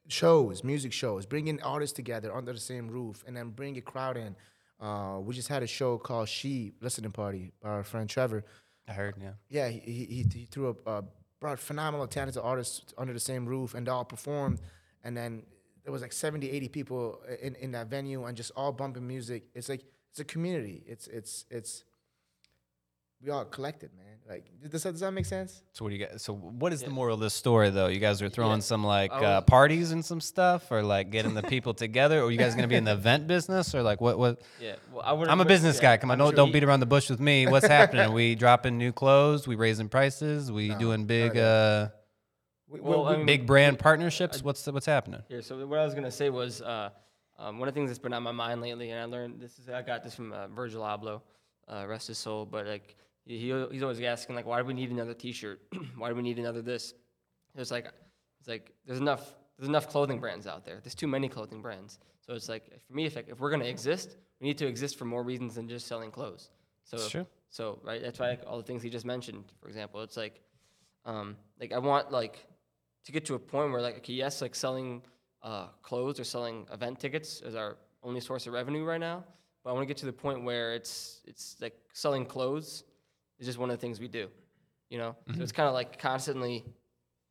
shows, music shows, bringing artists together under the same roof, and then bring a crowd in. Uh, we just had a show called She Listening Party by our friend Trevor. I heard, yeah. Yeah, he, he, he, threw a uh, brought phenomenal talented artists under the same roof, and they all performed. And then there was like 70, 80 people in, in that venue and just all bumping music. It's like it's a community. It's it's it's we all collected, man. Like does that, does that make sense? So what do you guys? So what is the moral of this story, though? You guys are throwing Yeah. some like I uh, parties and some stuff, or like getting the people [LAUGHS] together, or you guys gonna be in the event business, or like what? What? Yeah. Well, I would. I'm a business guy. Come on, don't, sure don't beat around the bush with me. [LAUGHS] What's happening? we dropping new clothes? We raising prices? We No, doing big, uh, We, Well, we- I mean, big brand partnerships? What's the, what's happening? Here, so what I was gonna say was uh, um, one of the things that's been on my mind lately, and I learned this is I got this from uh, Virgil Abloh, uh, rest his soul. But like he, he- he's always asking like, why do we need another T-shirt? [CLEARS THROAT] why do we need another this? It's like it's like there's enough there's enough clothing brands out there. There's too many clothing brands. So it's like for me, if like, if we're gonna exist, we need to exist for more reasons than just selling clothes. So It's true. so right, that's why like, all the things he just mentioned, for example, it's like, um, like I want like to get to a point where like okay, yes, like selling uh, clothes or selling event tickets is our only source of revenue right now. But I want to get to the point where it's it's like selling clothes is just one of the things we do, you know. So it's kind of like constantly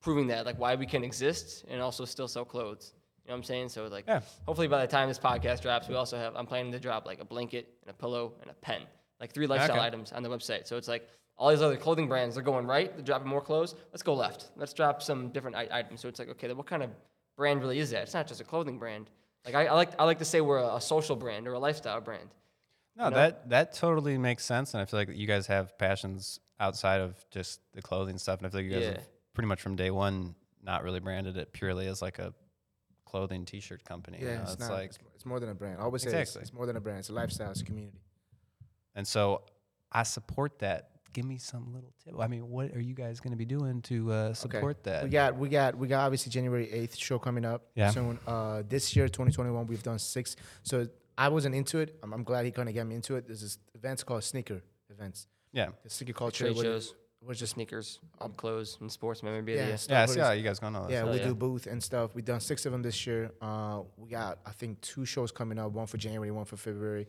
proving that like why we can exist and also still sell clothes. You know what I'm saying? So like, Yeah. hopefully by the time this podcast drops, we also have I'm planning to drop like a blanket and a pillow and a pen, like three lifestyle Okay. items on the website. So it's like all these other clothing brands they're going right, they're dropping more clothes. Let's go left. Let's drop some different i- items. So it's like okay, then what kind of brand really is that? It's not just a clothing brand. Like I, I like I like to say we're a, a social brand or a lifestyle brand. No, you know? that that totally makes sense, and I feel like you guys have passions outside of just the clothing stuff, and I feel like you guys Yeah. have pretty much from day one not really branded it purely as like a clothing T-shirt company. you yeah, know? it's, it's not. like it's, it's more than a brand. I always say it's, Exactly. it's more than a brand. It's a lifestyle. It's a community. And so I support that. Give me some little tip. I mean, what are you guys going to be doing to uh, Okay. support that? We got we got we got obviously January eighth show coming up Yeah. soon. Uh, this year, twenty twenty one, we've done six. So I wasn't into it. I'm, I'm glad he kind of got me into it. There's this events called sneaker events. yeah. The sneaker culture. Trade where- shows, Was just sneakers, um, clothes, and sports memorabilia. yeah, Yeah, I stuff see how you guys going on. Yeah, Oh, we yeah. do booth and stuff. We've done six of them this year. Uh, we got I think two shows coming up. One for January, one for February.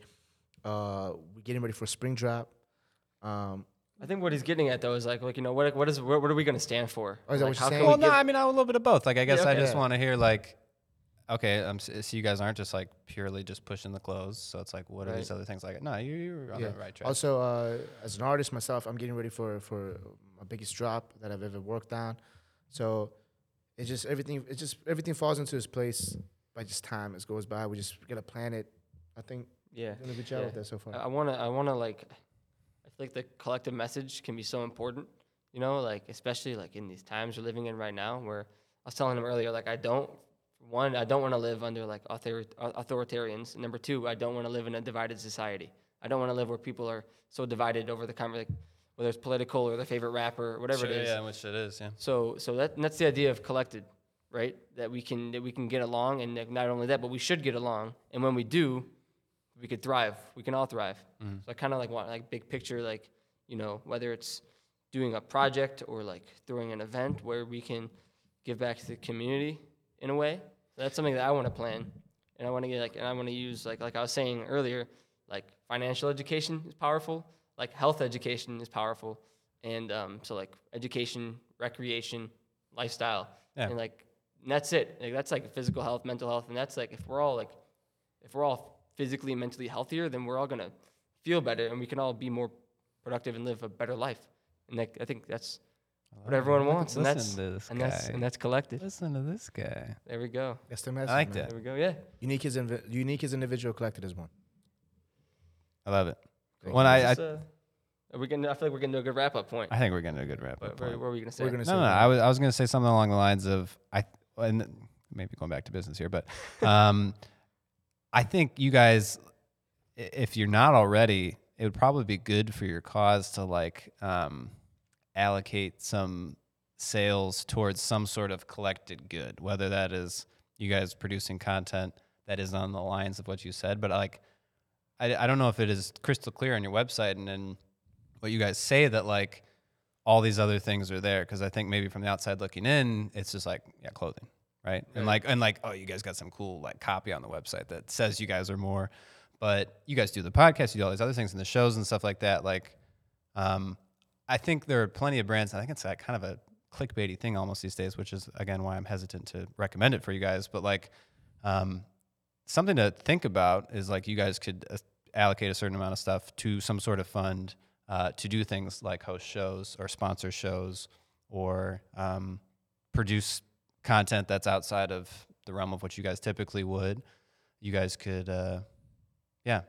Uh, we're getting ready for spring drop. Um, I think what he's getting at though is like, like you know, what what is what, what are we going to stand for? Oh, is that like, what you're how saying? can Well, we no, give- I mean, a little bit of both. Like, I guess I okay. just Yeah. want to hear like, okay, um, s- so you guys aren't just like purely just pushing the clothes. So it's like, what are these Right. other things? Like, no, you, you're on yeah. the right track. Also, uh, as an artist myself, I'm getting ready for for my biggest drop that I've ever worked on. So it just everything it just everything falls into its place by just time as goes by. We just gotta plan it. I think yeah. we're doing a good job Yeah. with that so far. I want to I want to like I feel like the collective message can be so important, you know, like especially like in these times we're living in right now where I was telling him earlier like I don't one I don't want to live under like author, authoritarians. Number two, I don't want to live in a divided society. I don't want to live where people are so divided over the kind like, whether it's political or their favorite rapper or whatever Sure, it is. Yeah, which it is. Yeah. So so that that's the idea of collected, right? That we can that we can get along, and not only that, but we should get along. And when we do, we could thrive. We can all thrive. So I kind of like want like big picture, like you know, whether it's doing a project or like throwing an event where we can give back to the community in a way. That's something that I want to plan, and I want to get like, and I want to use like like I was saying earlier, like financial education is powerful, like health education is powerful, and um, so like education, recreation, lifestyle, Yeah. and like and that's it. Like that's like physical health, mental health, and that's like if we're all like if we're all physically and mentally healthier, then we're all gonna feel better, and we can all be more productive and live a better life. And like, I think that's what everyone wants, and listen that's to this and that's and that's collected. Listen to this guy. There we go. That's the message. like man. that. There we go. Yeah. Unique is invi- unique is individual, collected is one. I love it. Thank When you. I, I, uh, are we getting? I feel like we're getting to a good wrap up point. I think we're getting to a good wrap up. what, point. what were we gonna say? We're gonna No, say no, no. I was, I was going to say something along the lines of I, and maybe going back to business here, but [LAUGHS] um, I think you guys, if you're not already, it would probably be good for your cause to like um, allocate some sales towards some sort of collected good, whether that is you guys producing content that is on the lines of what you said, but like, I, I don't know if it is crystal clear on your website and then what you guys say that like all these other things are there because I think maybe from the outside looking in, it's just like yeah, clothing, right? And like and like oh, you guys got some cool like copy on the website that says you guys are more, but you guys do the podcast, you do all these other things and the shows and stuff like that. Like, um, I think there are plenty of brands. I think it's like kind of a clickbaity thing almost these days, which is again why I'm hesitant to recommend it for you guys. But like, Um, something to think about is like you guys could uh, allocate a certain amount of stuff to some sort of fund uh, to do things like host shows or sponsor shows or um, produce content that's outside of the realm of what you guys typically would. You guys could, uh, yeah,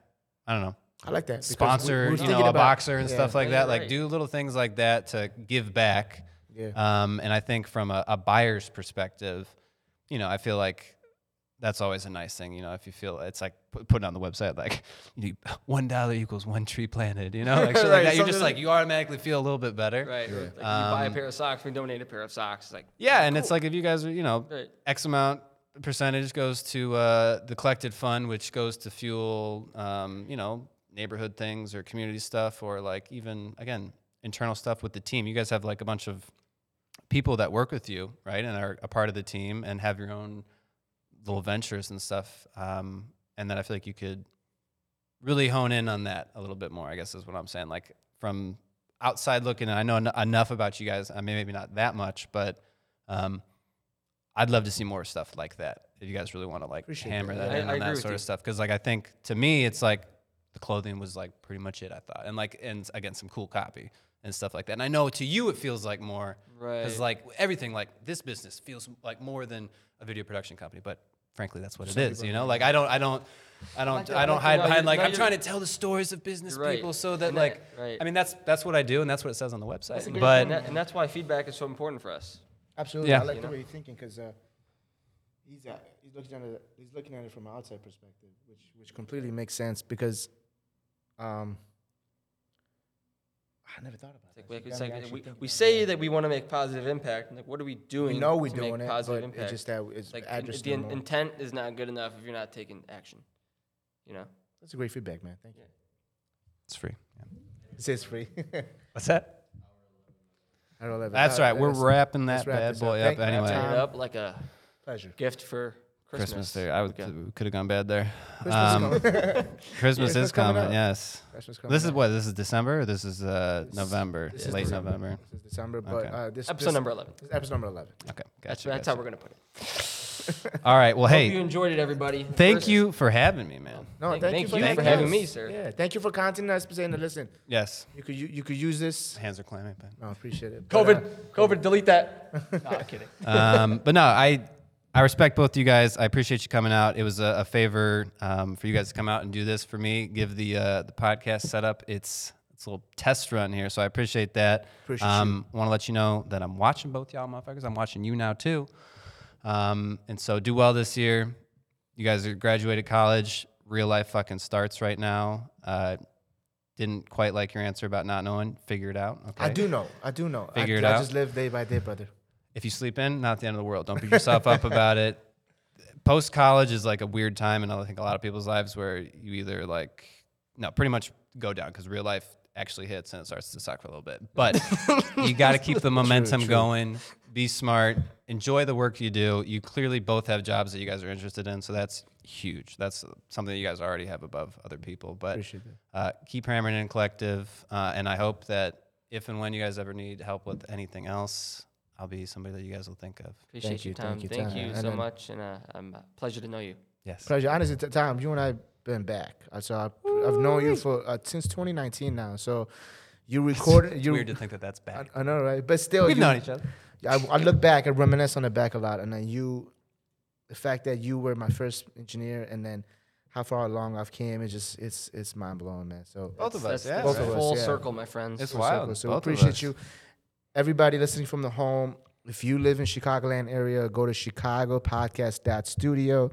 I don't know, I like that. because sponsor we you know a about- boxer and yeah, stuff like Yeah, that. Like do little things like that to give back. Yeah. Um, and I think from a, a buyer's perspective, you know, I feel like that's always a nice thing. You know, if you feel it's like pu- putting on the website like you need one dollar equals one tree planted. You know, [LAUGHS] like shit Right, like that. You're just like you automatically feel a little bit better. Right. or, Like you buy a Um, pair of socks, we donate a pair of socks. It's like Yeah, and it's like if you guys are, you know, Right. X amount percentage goes to uh, the collected fund, which goes to fuel, um, you know, neighborhood things or community stuff, or like even again internal stuff with the team. You guys have like a bunch of people that work with you, right, and are a part of the team, and have your own little ventures and stuff. Um, and then I feel like you could really hone in on that a little bit more. I guess is what I'm saying. Like from outside looking, and I know en- enough about you guys. I mean, maybe not that much, but um, I'd love to see more stuff like that. If you guys really want to like Appreciate hammer that. that, in I on agree that sort of stuff, because like I think to me, it's like the clothing was like pretty much it. I thought, and like and again some cool copy and stuff like that. And I know to you it feels like more, right? because Right. like everything like this business feels like more than a video production company, but. Frankly, that's what it is. You know, like I don't, I don't, I don't, that. I don't hide no, behind like I'm trying to tell the stories of business right. people so that like, right. I mean that's that's what I do and that's what it says on the website. That's But and, that, and that's why feedback is so important for us. Absolutely. Yeah. I like You the know? way you're thinking because uh, he's uh, he's looking at it he's looking at it from an outside perspective, which which completely makes sense because um, I never thought about It's that. like, You it's got me like we, we about say that. that we want to make positive impact. Like, what are we doing? we know we're to doing make it, positive but impact? it's just that it's like address the in- intent is not good enough if you're not taking action. You know. That's a great feedback, man. Thank you. it's free. Yeah. It says free. [LAUGHS] What's that? I don't know. That's right. We're wrapping that bad boy up anyway. Time. Turn it up like a pleasure. gift for Christmas. Christmas there. I would Okay. could have gone bad there. Christmas Um, [LAUGHS] is coming. Christmas Christmas is coming coming. up. Yes. Christmas coming This is up. what. This is December. Or this is uh, This- November. This is late December. November. This is December, but Okay. uh, this Episode this- number 11. this is episode number eleven. Okay. That's, Gotcha. that's how gotcha. we're gonna put it. [LAUGHS] All right. Well, hey, Hope you enjoyed it, everybody. thank First- you for having me, man. No, Thank- thank, thank you you for, for having having me, sir. Yeah, thank you for contacting us, saying, to listen, Yes. you could you, you could use this. Hands are clammy, but. No, I appreciate it. COVID, uh, COVID, delete that. [LAUGHS] no, kidding. um, but no, I I respect both of you guys. I appreciate you coming out. It was a, a favor um, for you guys to come out and do this for me. Give the uh, the podcast setup. It's it's a little test run here, so I appreciate that. Appreciate um, Want to let you know that I'm watching both y'all motherfuckers. I'm watching you now too. Um, and so do well this year. You guys are graduated college. Real life fucking starts right now. Uh, didn't quite like your answer about not knowing. Figure it out. Okay. I do know. I do know. Figure I, it I out. just live day by day, brother. If you sleep in, not the end of the world. Don't beat yourself up about it. Post college is like a weird time in I think a lot of people's lives where you either like no, pretty much go down because real life actually hits and it starts to suck for a little bit. But you [LAUGHS] got to keep the momentum true. going. Be smart. Enjoy the work you do. You clearly both have jobs that you guys are interested in, so that's huge. That's something that you guys already have above other people. But uh, keep hammering in collective, uh, and I hope that if and when you guys ever need help with anything else, I'll be somebody that you guys will think of. Appreciate Thank your you, time. thank you, Thank Tom. you And so then- much, and uh, um, pleasure to know you. Yes. Pleasure. Honestly, t- Tom, you and I been back. Uh, So I, I've known you for uh, since 2019 now. So you recorded. It's You, weird to think that that's I, back. I know, right? But still, We've you, known each other. I, I look back, I reminisce on the back a lot, and then you, the fact that you were my first engineer, and then how far along I've came, it's just it's it's mind blowing, man. So Both of us, yeah. that's Both of us, full yeah. circle, my friends. It's full wild. circle. So Both of appreciate us. you, everybody listening from the home. If you live in Chicagoland area, go to Chicago Podcast Studio.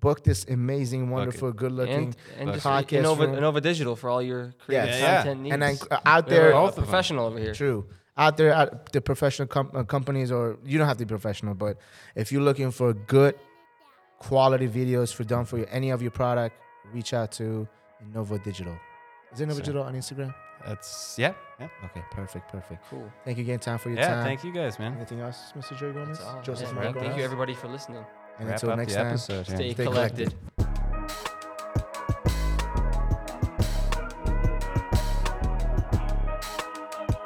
Book this amazing, wonderful, good-looking and, and just podcast Innova, room. Innova Digital for all your creative Yes. Yeah, yeah. content needs. and then uh, out there, a Both of them. professional over here. True. Out there, at the professional com- uh, companies, or you don't have to be professional, but if you're looking for good quality videos for done for your, any of your product, reach out to Innova Digital. Is Innova Sir. Digital on Instagram? That's yeah, yeah. Okay, perfect, perfect. Cool. Thank you again, time for your Yeah, time. thank you guys, man. Anything else, Mr. Joey Gomez? Joseph Yeah, Mark thank, thank you, everybody, for listening. And Wrap until up next the time, episode. Stay, Stay collected. collected.